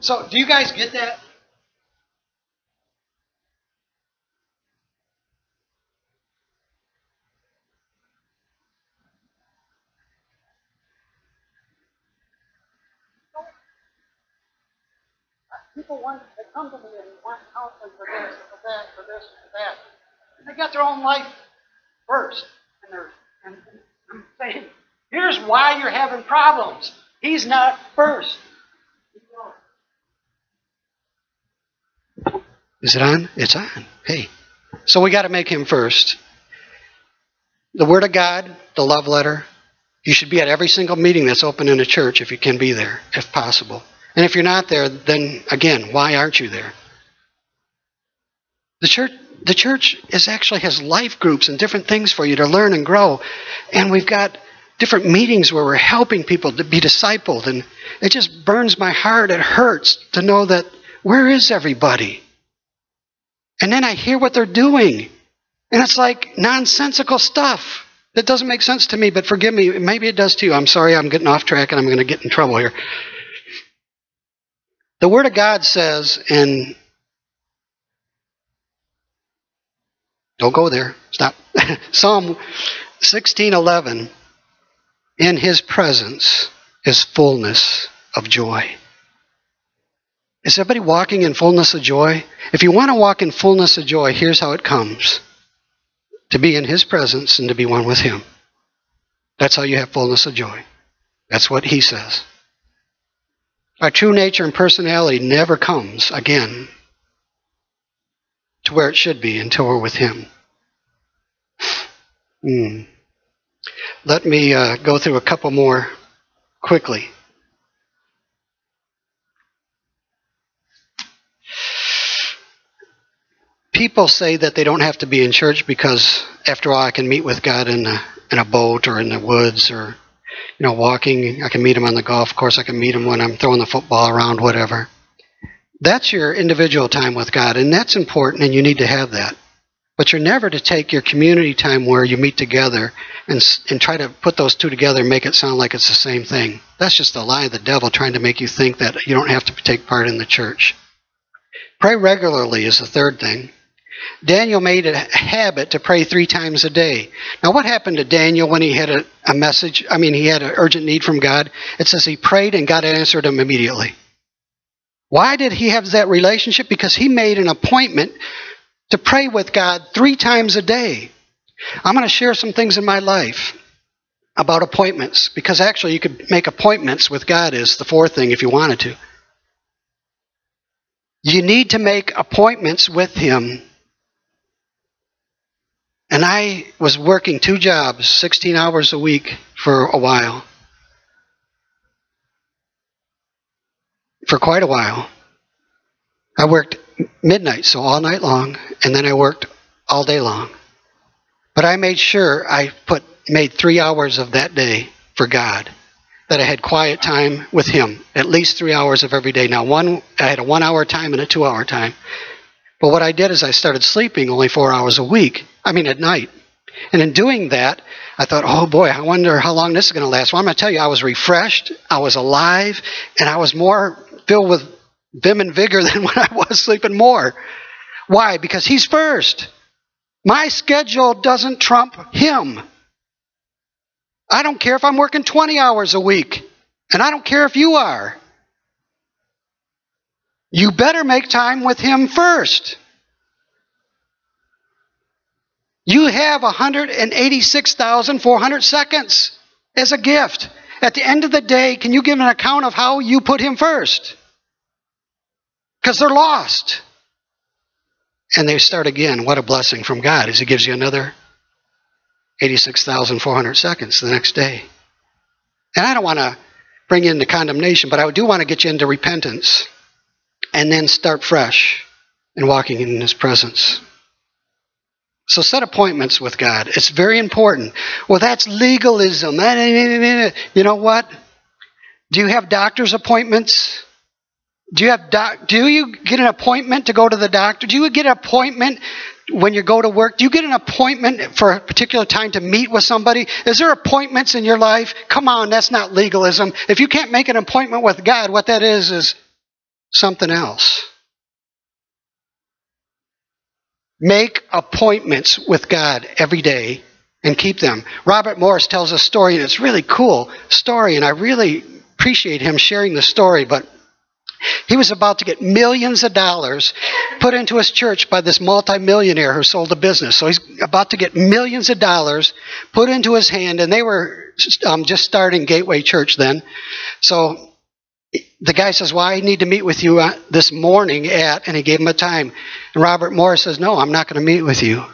So, do you guys get that? People want to come to me and want counseling for this, for that, for this, for that. And they got their own life first. And they're and I'm saying, here's why you're having problems. He's not first. Is it on? It's on. Hey. So we got to make him first. The Word of God, the love letter. You should be at every single meeting that's open in a church if you can be there, if possible. And if you're not there, then again, why aren't you there? The church, the church is actually has life groups and different things for you to learn and grow. And we've got different meetings where we're helping people to be discipled. And it just burns my heart. It hurts to know that where is everybody? And then I hear what they're doing. And it's like nonsensical stuff that doesn't make sense to me, but forgive me, maybe it does to you. I'm sorry I'm getting off track and I'm going to get in trouble here. The Word of God says in. Don't go there. Stop. <laughs> Psalm 16:11 In his presence is fullness of joy. Is everybody walking in fullness of joy? If you want to walk in fullness of joy, here's how it comes to be in His presence and to be one with Him. That's how you have fullness of joy. That's what He says. Our true nature and personality never comes again to where it should be until we're with Him. Hmm. Let me uh, go through a couple more quickly. People say that they don't have to be in church because, after all, I can meet with God in a, in a boat or in the woods or, you know, walking. I can meet Him on the golf course. I can meet Him when I'm throwing the football around, whatever. That's your individual time with God, and that's important, and you need to have that. But you're never to take your community time where you meet together and, and try to put those two together and make it sound like it's the same thing. That's just a lie of the devil trying to make you think that you don't have to take part in the church. Pray regularly is the third thing. Daniel made a habit to pray three times a day. Now, what happened to Daniel when he had a, a message? I mean, he had an urgent need from God. It says he prayed and God answered him immediately. Why did he have that relationship? Because he made an appointment to pray with God three times a day. I'm going to share some things in my life about appointments because actually you could make appointments with God is the fourth thing if you wanted to. You need to make appointments with him. And I was working two jobs, 16 hours a week for a while. For quite a while. I worked midnight, so all night long, and then I worked all day long. But I made sure I put made three hours of that day for God. That I had quiet time with Him, at least three hours of every day. Now, one I had a one hour time and a two hour time. But what I did is I started sleeping only four hours a week. I mean, at night. And in doing that, I thought, oh boy, I wonder how long this is going to last. Well, I'm going to tell you, I was refreshed, I was alive, and I was more filled with vim and vigor <laughs> than when I was sleeping more. Why? Because he's first. My schedule doesn't trump him. I don't care if I'm working 20 hours a week, and I don't care if you are. You better make time with him first. You have 186,400 seconds as a gift. At the end of the day, can you give an account of how you put him first? because they're lost. And they start again. What a blessing from God as He gives you another 86,400 seconds the next day. And I don't want to bring you into condemnation, but I do want to get you into repentance and then start fresh and walking in His presence. So set appointments with God. It's very important. Well, that's legalism. Eh, eh, eh, you know what? Do you have doctor's appointments? Do you have doc- do you get an appointment to go to the doctor? Do you get an appointment when you go to work? Do you get an appointment for a particular time to meet with somebody? Is there appointments in your life? Come on, that's not legalism. If you can't make an appointment with God, what that is is something else. Make appointments with God every day and keep them. Robert Morris tells a story, and it's really cool story, and I really appreciate him sharing the story, but he was about to get millions of dollars put into his church by this multimillionaire who sold a business. So he's about to get millions of dollars put into his hand, and they were um, just starting Gateway Church then. So the guy says, Well, I need to meet with you uh, this morning at, and he gave him a time. And Robert Morris says, No, I'm not going to meet with you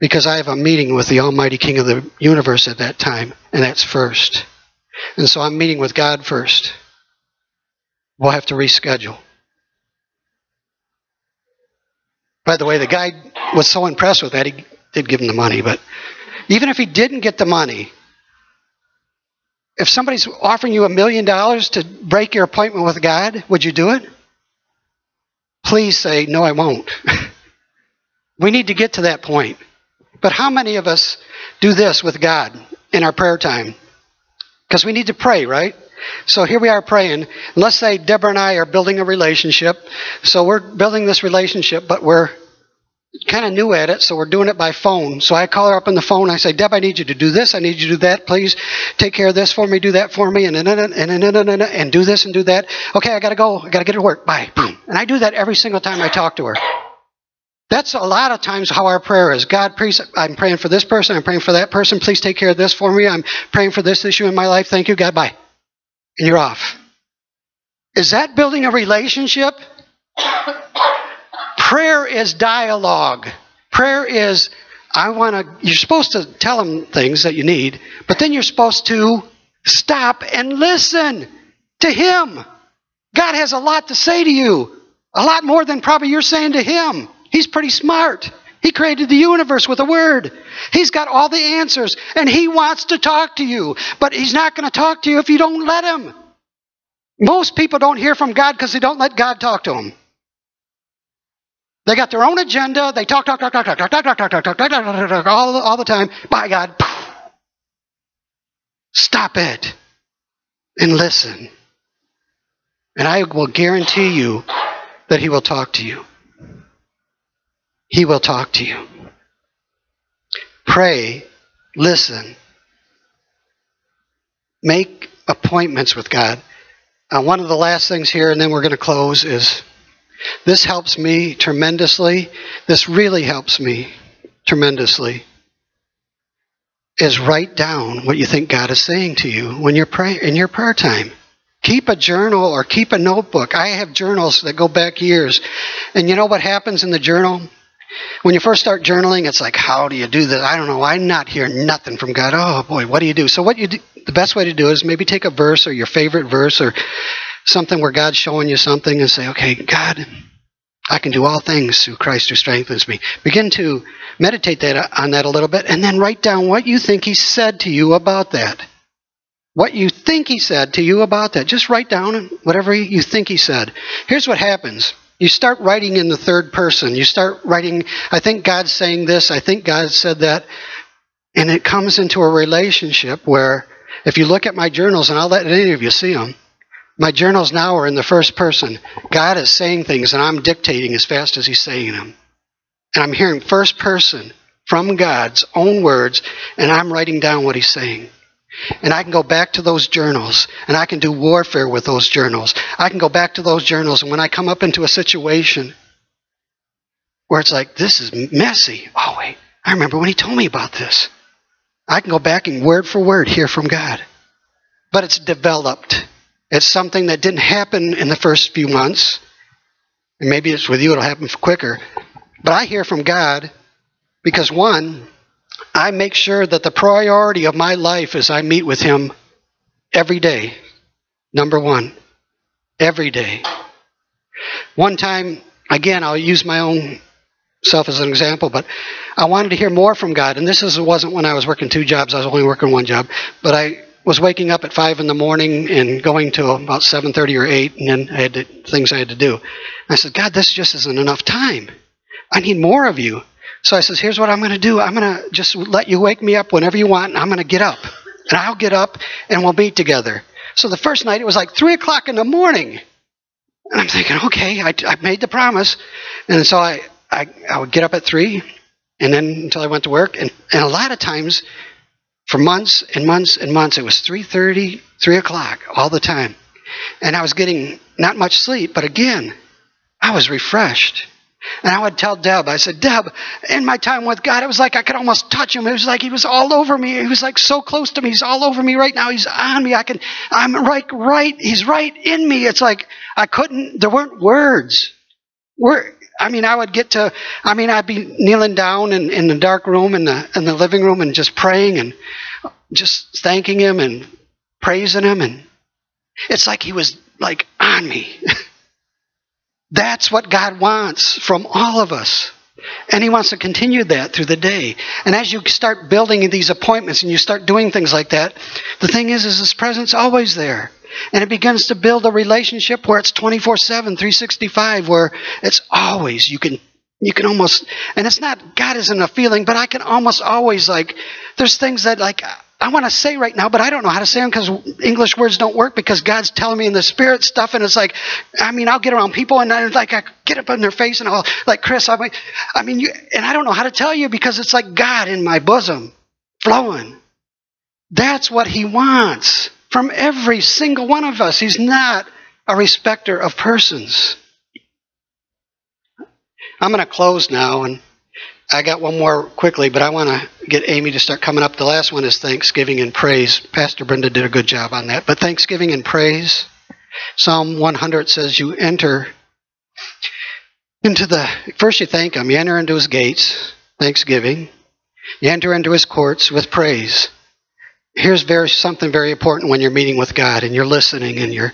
because I have a meeting with the Almighty King of the universe at that time, and that's first. And so I'm meeting with God first. We'll have to reschedule. By the way, the guy was so impressed with that, he did give him the money. But even if he didn't get the money, if somebody's offering you a million dollars to break your appointment with God, would you do it? Please say, No, I won't. <laughs> we need to get to that point. But how many of us do this with God in our prayer time? Because we need to pray, right? So here we are praying. Let's say Deborah and I are building a relationship. So we're building this relationship, but we're kind of new at it, so we're doing it by phone. So I call her up on the phone. I say, Deb, I need you to do this. I need you to do that. Please take care of this for me. Do that for me. And and and and, and, and, and do this and do that. Okay, I got to go. I got to get to work. Bye. Boom. And I do that every single time I talk to her. That's a lot of times how our prayer is. God, please, I'm praying for this person. I'm praying for that person. Please take care of this for me. I'm praying for this issue in my life. Thank you. God, bye. And you're off. Is that building a relationship? Prayer is dialogue. Prayer is, I want to, you're supposed to tell them things that you need, but then you're supposed to stop and listen to Him. God has a lot to say to you, a lot more than probably you're saying to Him. He's pretty smart. He created the universe with a word. He's got all the answers, and He wants to talk to you, but He's not going to talk to you if you don't let Him. Most people don't hear from God because they don't let God talk to them. They got their own agenda. They talk, talk, talk, talk, talk, talk, talk, talk, talk, talk, talk, talk, talk, talk, all, all the time. By God, stop it and listen. And I will guarantee you that He will talk to you. He will talk to you. Pray, listen, make appointments with God. Uh, one of the last things here, and then we're going to close, is this helps me tremendously. This really helps me tremendously. Is write down what you think God is saying to you when you're pray in your prayer time. Keep a journal or keep a notebook. I have journals that go back years. And you know what happens in the journal? When you first start journaling, it's like, how do you do this? I don't know. I'm not hearing nothing from God. Oh boy, what do you do? So what you do, the best way to do is maybe take a verse or your favorite verse or something where God's showing you something and say, okay, God, I can do all things through Christ who strengthens me. Begin to meditate that, uh, on that a little bit and then write down what you think He said to you about that. What you think He said to you about that. Just write down whatever you think He said. Here's what happens. You start writing in the third person. You start writing, I think God's saying this, I think God said that. And it comes into a relationship where if you look at my journals, and I'll let any of you see them, my journals now are in the first person. God is saying things, and I'm dictating as fast as He's saying them. And I'm hearing first person from God's own words, and I'm writing down what He's saying. And I can go back to those journals and I can do warfare with those journals. I can go back to those journals and when I come up into a situation where it's like, this is messy. Oh, wait, I remember when he told me about this. I can go back and word for word hear from God. But it's developed. It's something that didn't happen in the first few months. And maybe it's with you, it'll happen quicker. But I hear from God because, one, I make sure that the priority of my life is I meet with Him every day. Number one, every day. One time, again, I'll use my own self as an example, but I wanted to hear more from God. And this is, wasn't when I was working two jobs, I was only working one job. But I was waking up at 5 in the morning and going to about 7.30 or 8, and then I had to, things I had to do. And I said, God, this just isn't enough time. I need more of you. So I says, here's what I'm going to do. I'm going to just let you wake me up whenever you want, and I'm going to get up. And I'll get up, and we'll meet together. So the first night, it was like 3 o'clock in the morning. And I'm thinking, okay, I, I made the promise. And so I, I, I would get up at 3, and then until I went to work. And, and a lot of times, for months and months and months, it was 3.30, 3 o'clock all the time. And I was getting not much sleep, but again, I was refreshed. And I would tell Deb, I said, Deb, in my time with God, it was like I could almost touch him. It was like he was all over me. He was like so close to me. He's all over me right now. He's on me. I can, I'm right, right. He's right in me. It's like I couldn't, there weren't words. Word, I mean, I would get to, I mean, I'd be kneeling down in, in the dark room in the, in the living room and just praying and just thanking him and praising him. And it's like he was like on me. <laughs> That's what God wants from all of us. And He wants to continue that through the day. And as you start building these appointments and you start doing things like that, the thing is, is His presence always there. And it begins to build a relationship where it's 24 7, 365, where it's always, you can you can almost and it's not god isn't a feeling but i can almost always like there's things that like I want to say right now, but I don't know how to say them because English words don't work because God's telling me in the spirit stuff, and it's like, I mean, I'll get around people and I like I get up in their face and I'll like Chris, I mean, I mean, you, and I don't know how to tell you because it's like God in my bosom, flowing. That's what He wants from every single one of us. He's not a respecter of persons. I'm going to close now and I got one more quickly, but I want to get Amy to start coming up. The last one is Thanksgiving and Praise. Pastor Brenda did a good job on that. But Thanksgiving and Praise, Psalm 100 says, You enter into the, first you thank Him, you enter into His gates, thanksgiving, you enter into His courts with praise here's very something very important when you're meeting with God and you're listening and you're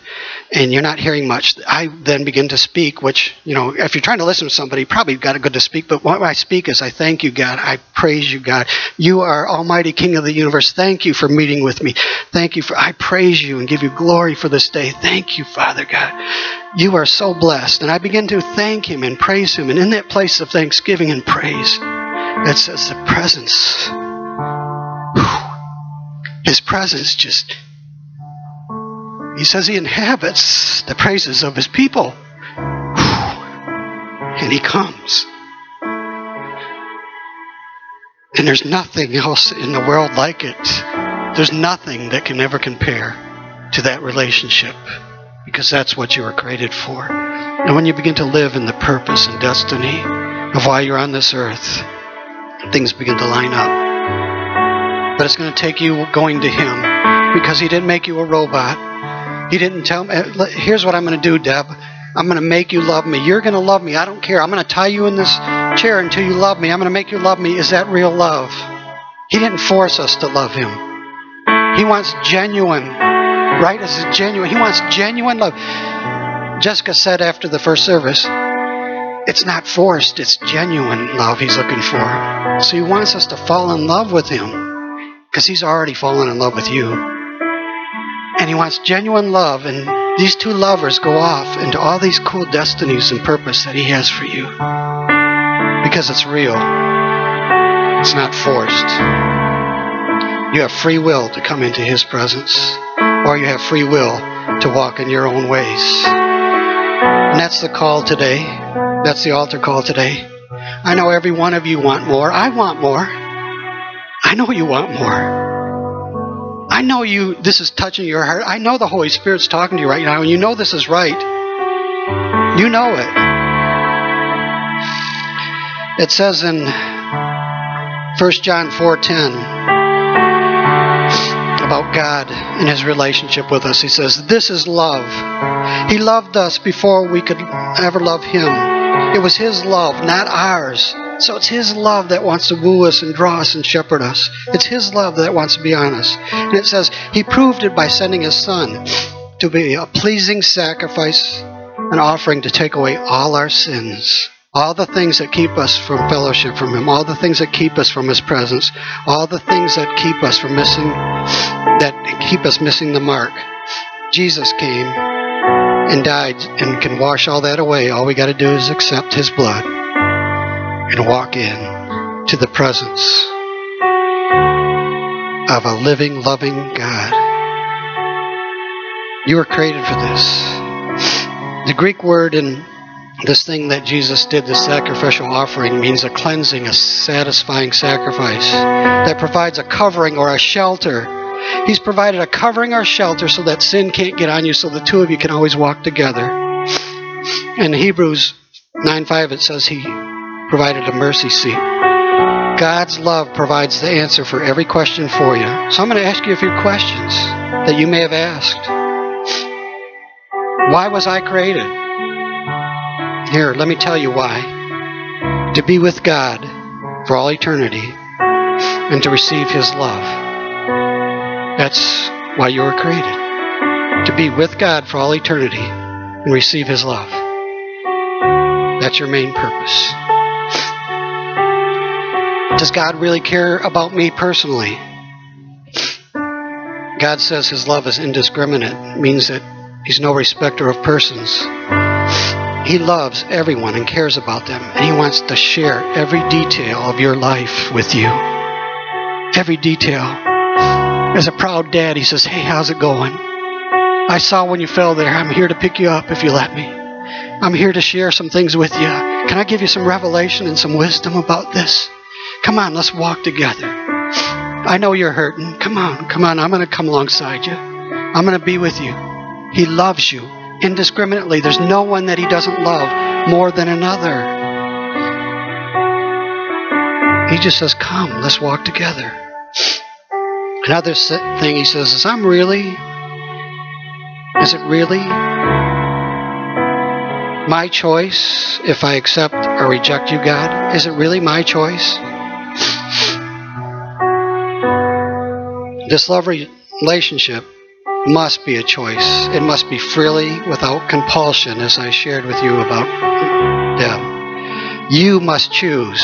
and you're not hearing much. I then begin to speak, which you know, if you're trying to listen to somebody, probably got a good to speak. But what I speak is, I thank you, God. I praise you, God. You are Almighty King of the universe. Thank you for meeting with me. Thank you for. I praise you and give you glory for this day. Thank you, Father God. You are so blessed, and I begin to thank Him and praise Him. And in that place of thanksgiving and praise, it says the presence his presence just, he says he inhabits the praises of his people. And he comes. And there's nothing else in the world like it. There's nothing that can ever compare to that relationship because that's what you were created for. And when you begin to live in the purpose and destiny of why you're on this earth, things begin to line up. But it's going to take you going to Him because He didn't make you a robot. He didn't tell me, eh, here's what I'm going to do, Deb. I'm going to make you love me. You're going to love me. I don't care. I'm going to tie you in this chair until you love me. I'm going to make you love me. Is that real love? He didn't force us to love Him. He wants genuine, right? This is genuine. He wants genuine love. Jessica said after the first service, it's not forced, it's genuine love he's looking for. So he wants us to fall in love with him because he's already fallen in love with you. And he wants genuine love, and these two lovers go off into all these cool destinies and purpose that he has for you. Because it's real, it's not forced. You have free will to come into his presence, or you have free will to walk in your own ways. And that's the call today. That's the altar call today. I know every one of you want more. I want more. I know you want more. I know you, this is touching your heart. I know the Holy Spirit's talking to you right now, and you know this is right. You know it. It says in 1 John 4:10 about God and his relationship with us. He says, "This is love. He loved us before we could ever love him. It was his love, not ours." So it's His love that wants to woo us and draw us and shepherd us. It's His love that wants to be on us. And it says He proved it by sending His Son to be a pleasing sacrifice, an offering to take away all our sins. All the things that keep us from fellowship from Him, all the things that keep us from His presence, all the things that keep us from missing, that keep us missing the mark. Jesus came and died and can wash all that away. All we got to do is accept His blood and walk in to the presence of a living, loving God. You were created for this. The Greek word in this thing that Jesus did, the sacrificial offering, means a cleansing, a satisfying sacrifice that provides a covering or a shelter. He's provided a covering or shelter so that sin can't get on you, so the two of you can always walk together. In Hebrews 9 5, it says he provided a mercy seat. God's love provides the answer for every question for you. So I'm going to ask you a few questions that you may have asked. Why was I created? Here, let me tell you why. To be with God for all eternity and to receive His love. That's why you were created. To be with God for all eternity and receive His love. That's your main purpose. Does God really care about me personally? God says his love is indiscriminate, means that he's no respecter of persons. He loves everyone and cares about them, and he wants to share every detail of your life with you. Every detail. As a proud dad, he says, Hey, how's it going? I saw when you fell there. I'm here to pick you up if you let me. I'm here to share some things with you. Can I give you some revelation and some wisdom about this? Come on, let's walk together. I know you're hurting. Come on, come on. I'm going to come alongside you. I'm going to be with you. He loves you indiscriminately. There's no one that he doesn't love more than another. He just says, Come, let's walk together. Another thing he says is, I'm really, is it really my choice if I accept or reject you, God? Is it really my choice? This love relationship must be a choice. It must be freely without compulsion, as I shared with you about Deb. You must choose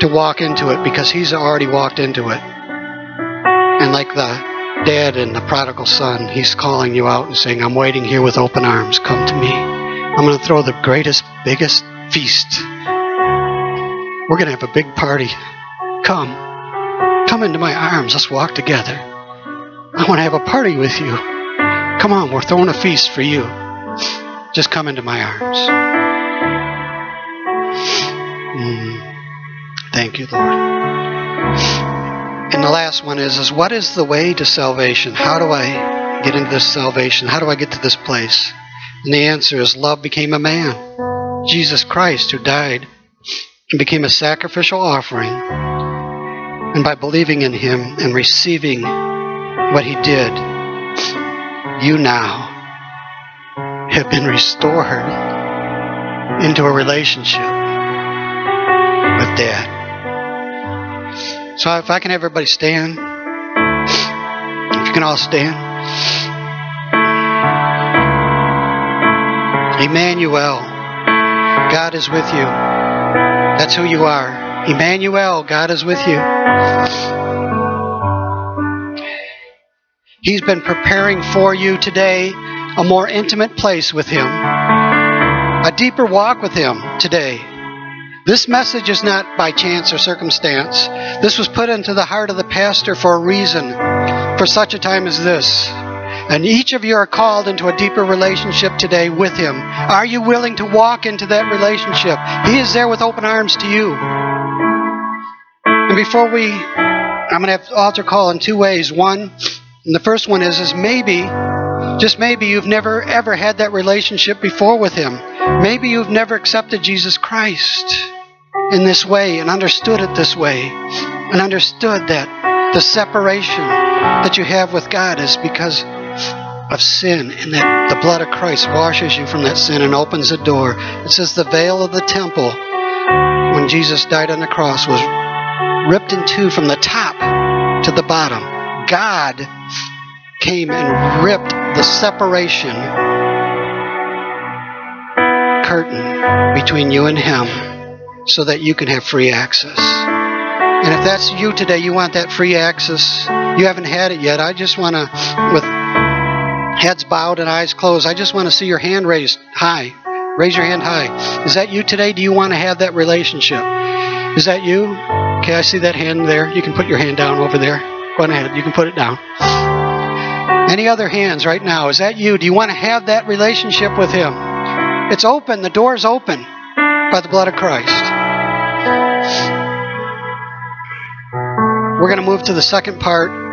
to walk into it because he's already walked into it. And like the dad and the prodigal son, he's calling you out and saying, I'm waiting here with open arms. Come to me. I'm going to throw the greatest, biggest feast. We're going to have a big party. Come. Come into my arms. Let's walk together. I want to have a party with you. Come on, we're throwing a feast for you. Just come into my arms. Mm. Thank you, Lord. And the last one is, is what is the way to salvation? How do I get into this salvation? How do I get to this place? And the answer is love became a man. Jesus Christ, who died and became a sacrificial offering. And by believing in him and receiving what he did, you now have been restored into a relationship with Dad. So if I can have everybody stand, if you can all stand. Immanuel, God is with you. That's who you are. Immanuel, God is with you. He's been preparing for you today a more intimate place with Him, a deeper walk with Him today. This message is not by chance or circumstance. This was put into the heart of the pastor for a reason, for such a time as this. And each of you are called into a deeper relationship today with Him. Are you willing to walk into that relationship? He is there with open arms to you. And before we, I'm going to have altar call in two ways. One, and the first one is, is maybe, just maybe you've never ever had that relationship before with Him. Maybe you've never accepted Jesus Christ in this way and understood it this way and understood that the separation that you have with God is because of sin and that the blood of Christ washes you from that sin and opens the door. It says the veil of the temple when Jesus died on the cross was ripped in two from the top to the bottom. God came and ripped the separation curtain between you and Him so that you can have free access. And if that's you today, you want that free access, you haven't had it yet, I just want to, with heads bowed and eyes closed, I just want to see your hand raised high. Raise your hand high. Is that you today? Do you want to have that relationship? Is that you? Okay, I see that hand there. You can put your hand down over there. Go ahead. You can put it down. Any other hands right now? Is that you? Do you want to have that relationship with Him? It's open. The door is open by the blood of Christ. We're going to move to the second part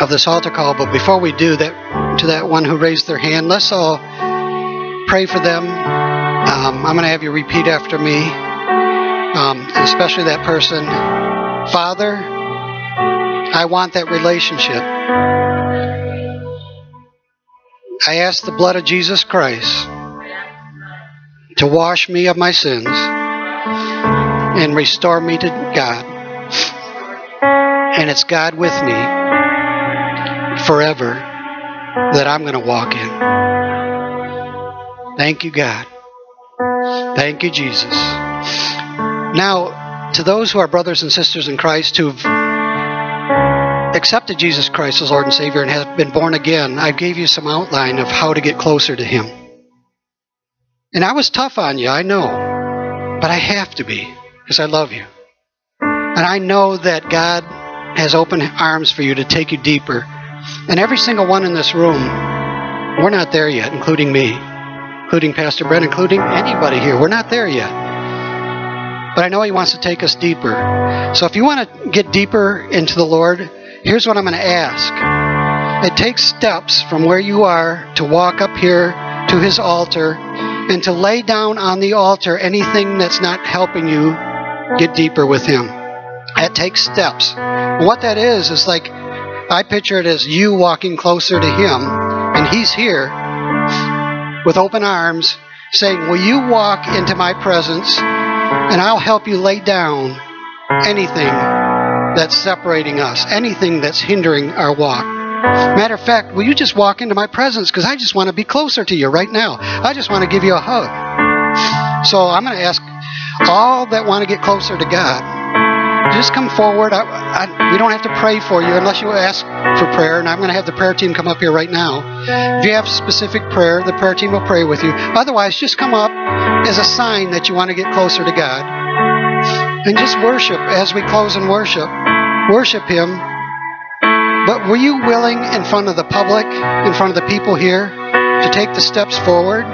of this altar call, but before we do that, to that one who raised their hand, let's all pray for them. Um, I'm going to have you repeat after me, um, especially that person. Father, I want that relationship. I ask the blood of Jesus Christ to wash me of my sins and restore me to God. And it's God with me forever that I'm going to walk in. Thank you, God. Thank you, Jesus. Now, to those who are brothers and sisters in Christ who've accepted Jesus Christ as Lord and Savior and have been born again, I gave you some outline of how to get closer to Him. And I was tough on you, I know. But I have to be because I love you. And I know that God has open arms for you to take you deeper. And every single one in this room, we're not there yet, including me, including Pastor Brent, including anybody here. We're not there yet. But I know He wants to take us deeper. So if you want to get deeper into the Lord, here's what I'm going to ask. It takes steps from where you are to walk up here to His altar and to lay down on the altar anything that's not helping you get deeper with Him. That takes steps. what that is, is like I picture it as you walking closer to Him, and He's here with open arms saying, Will you walk into my presence? and I'll help you lay down anything that's separating us, anything that's hindering our walk. Matter of fact, will you just walk into my presence? Because I just want to be closer to you right now. I just want to give you a hug. So I'm going to ask all that want to get closer to God just come forward. I, I, we don't have to pray for you unless you ask for prayer, and I'm going to have the prayer team come up here right now. If you have specific prayer, the prayer team will pray with you. Otherwise, just come up as a sign that you want to get closer to God. And just worship as we close and worship. Worship Him. But were you willing in front of the public, in front of the people here, to take the steps forward?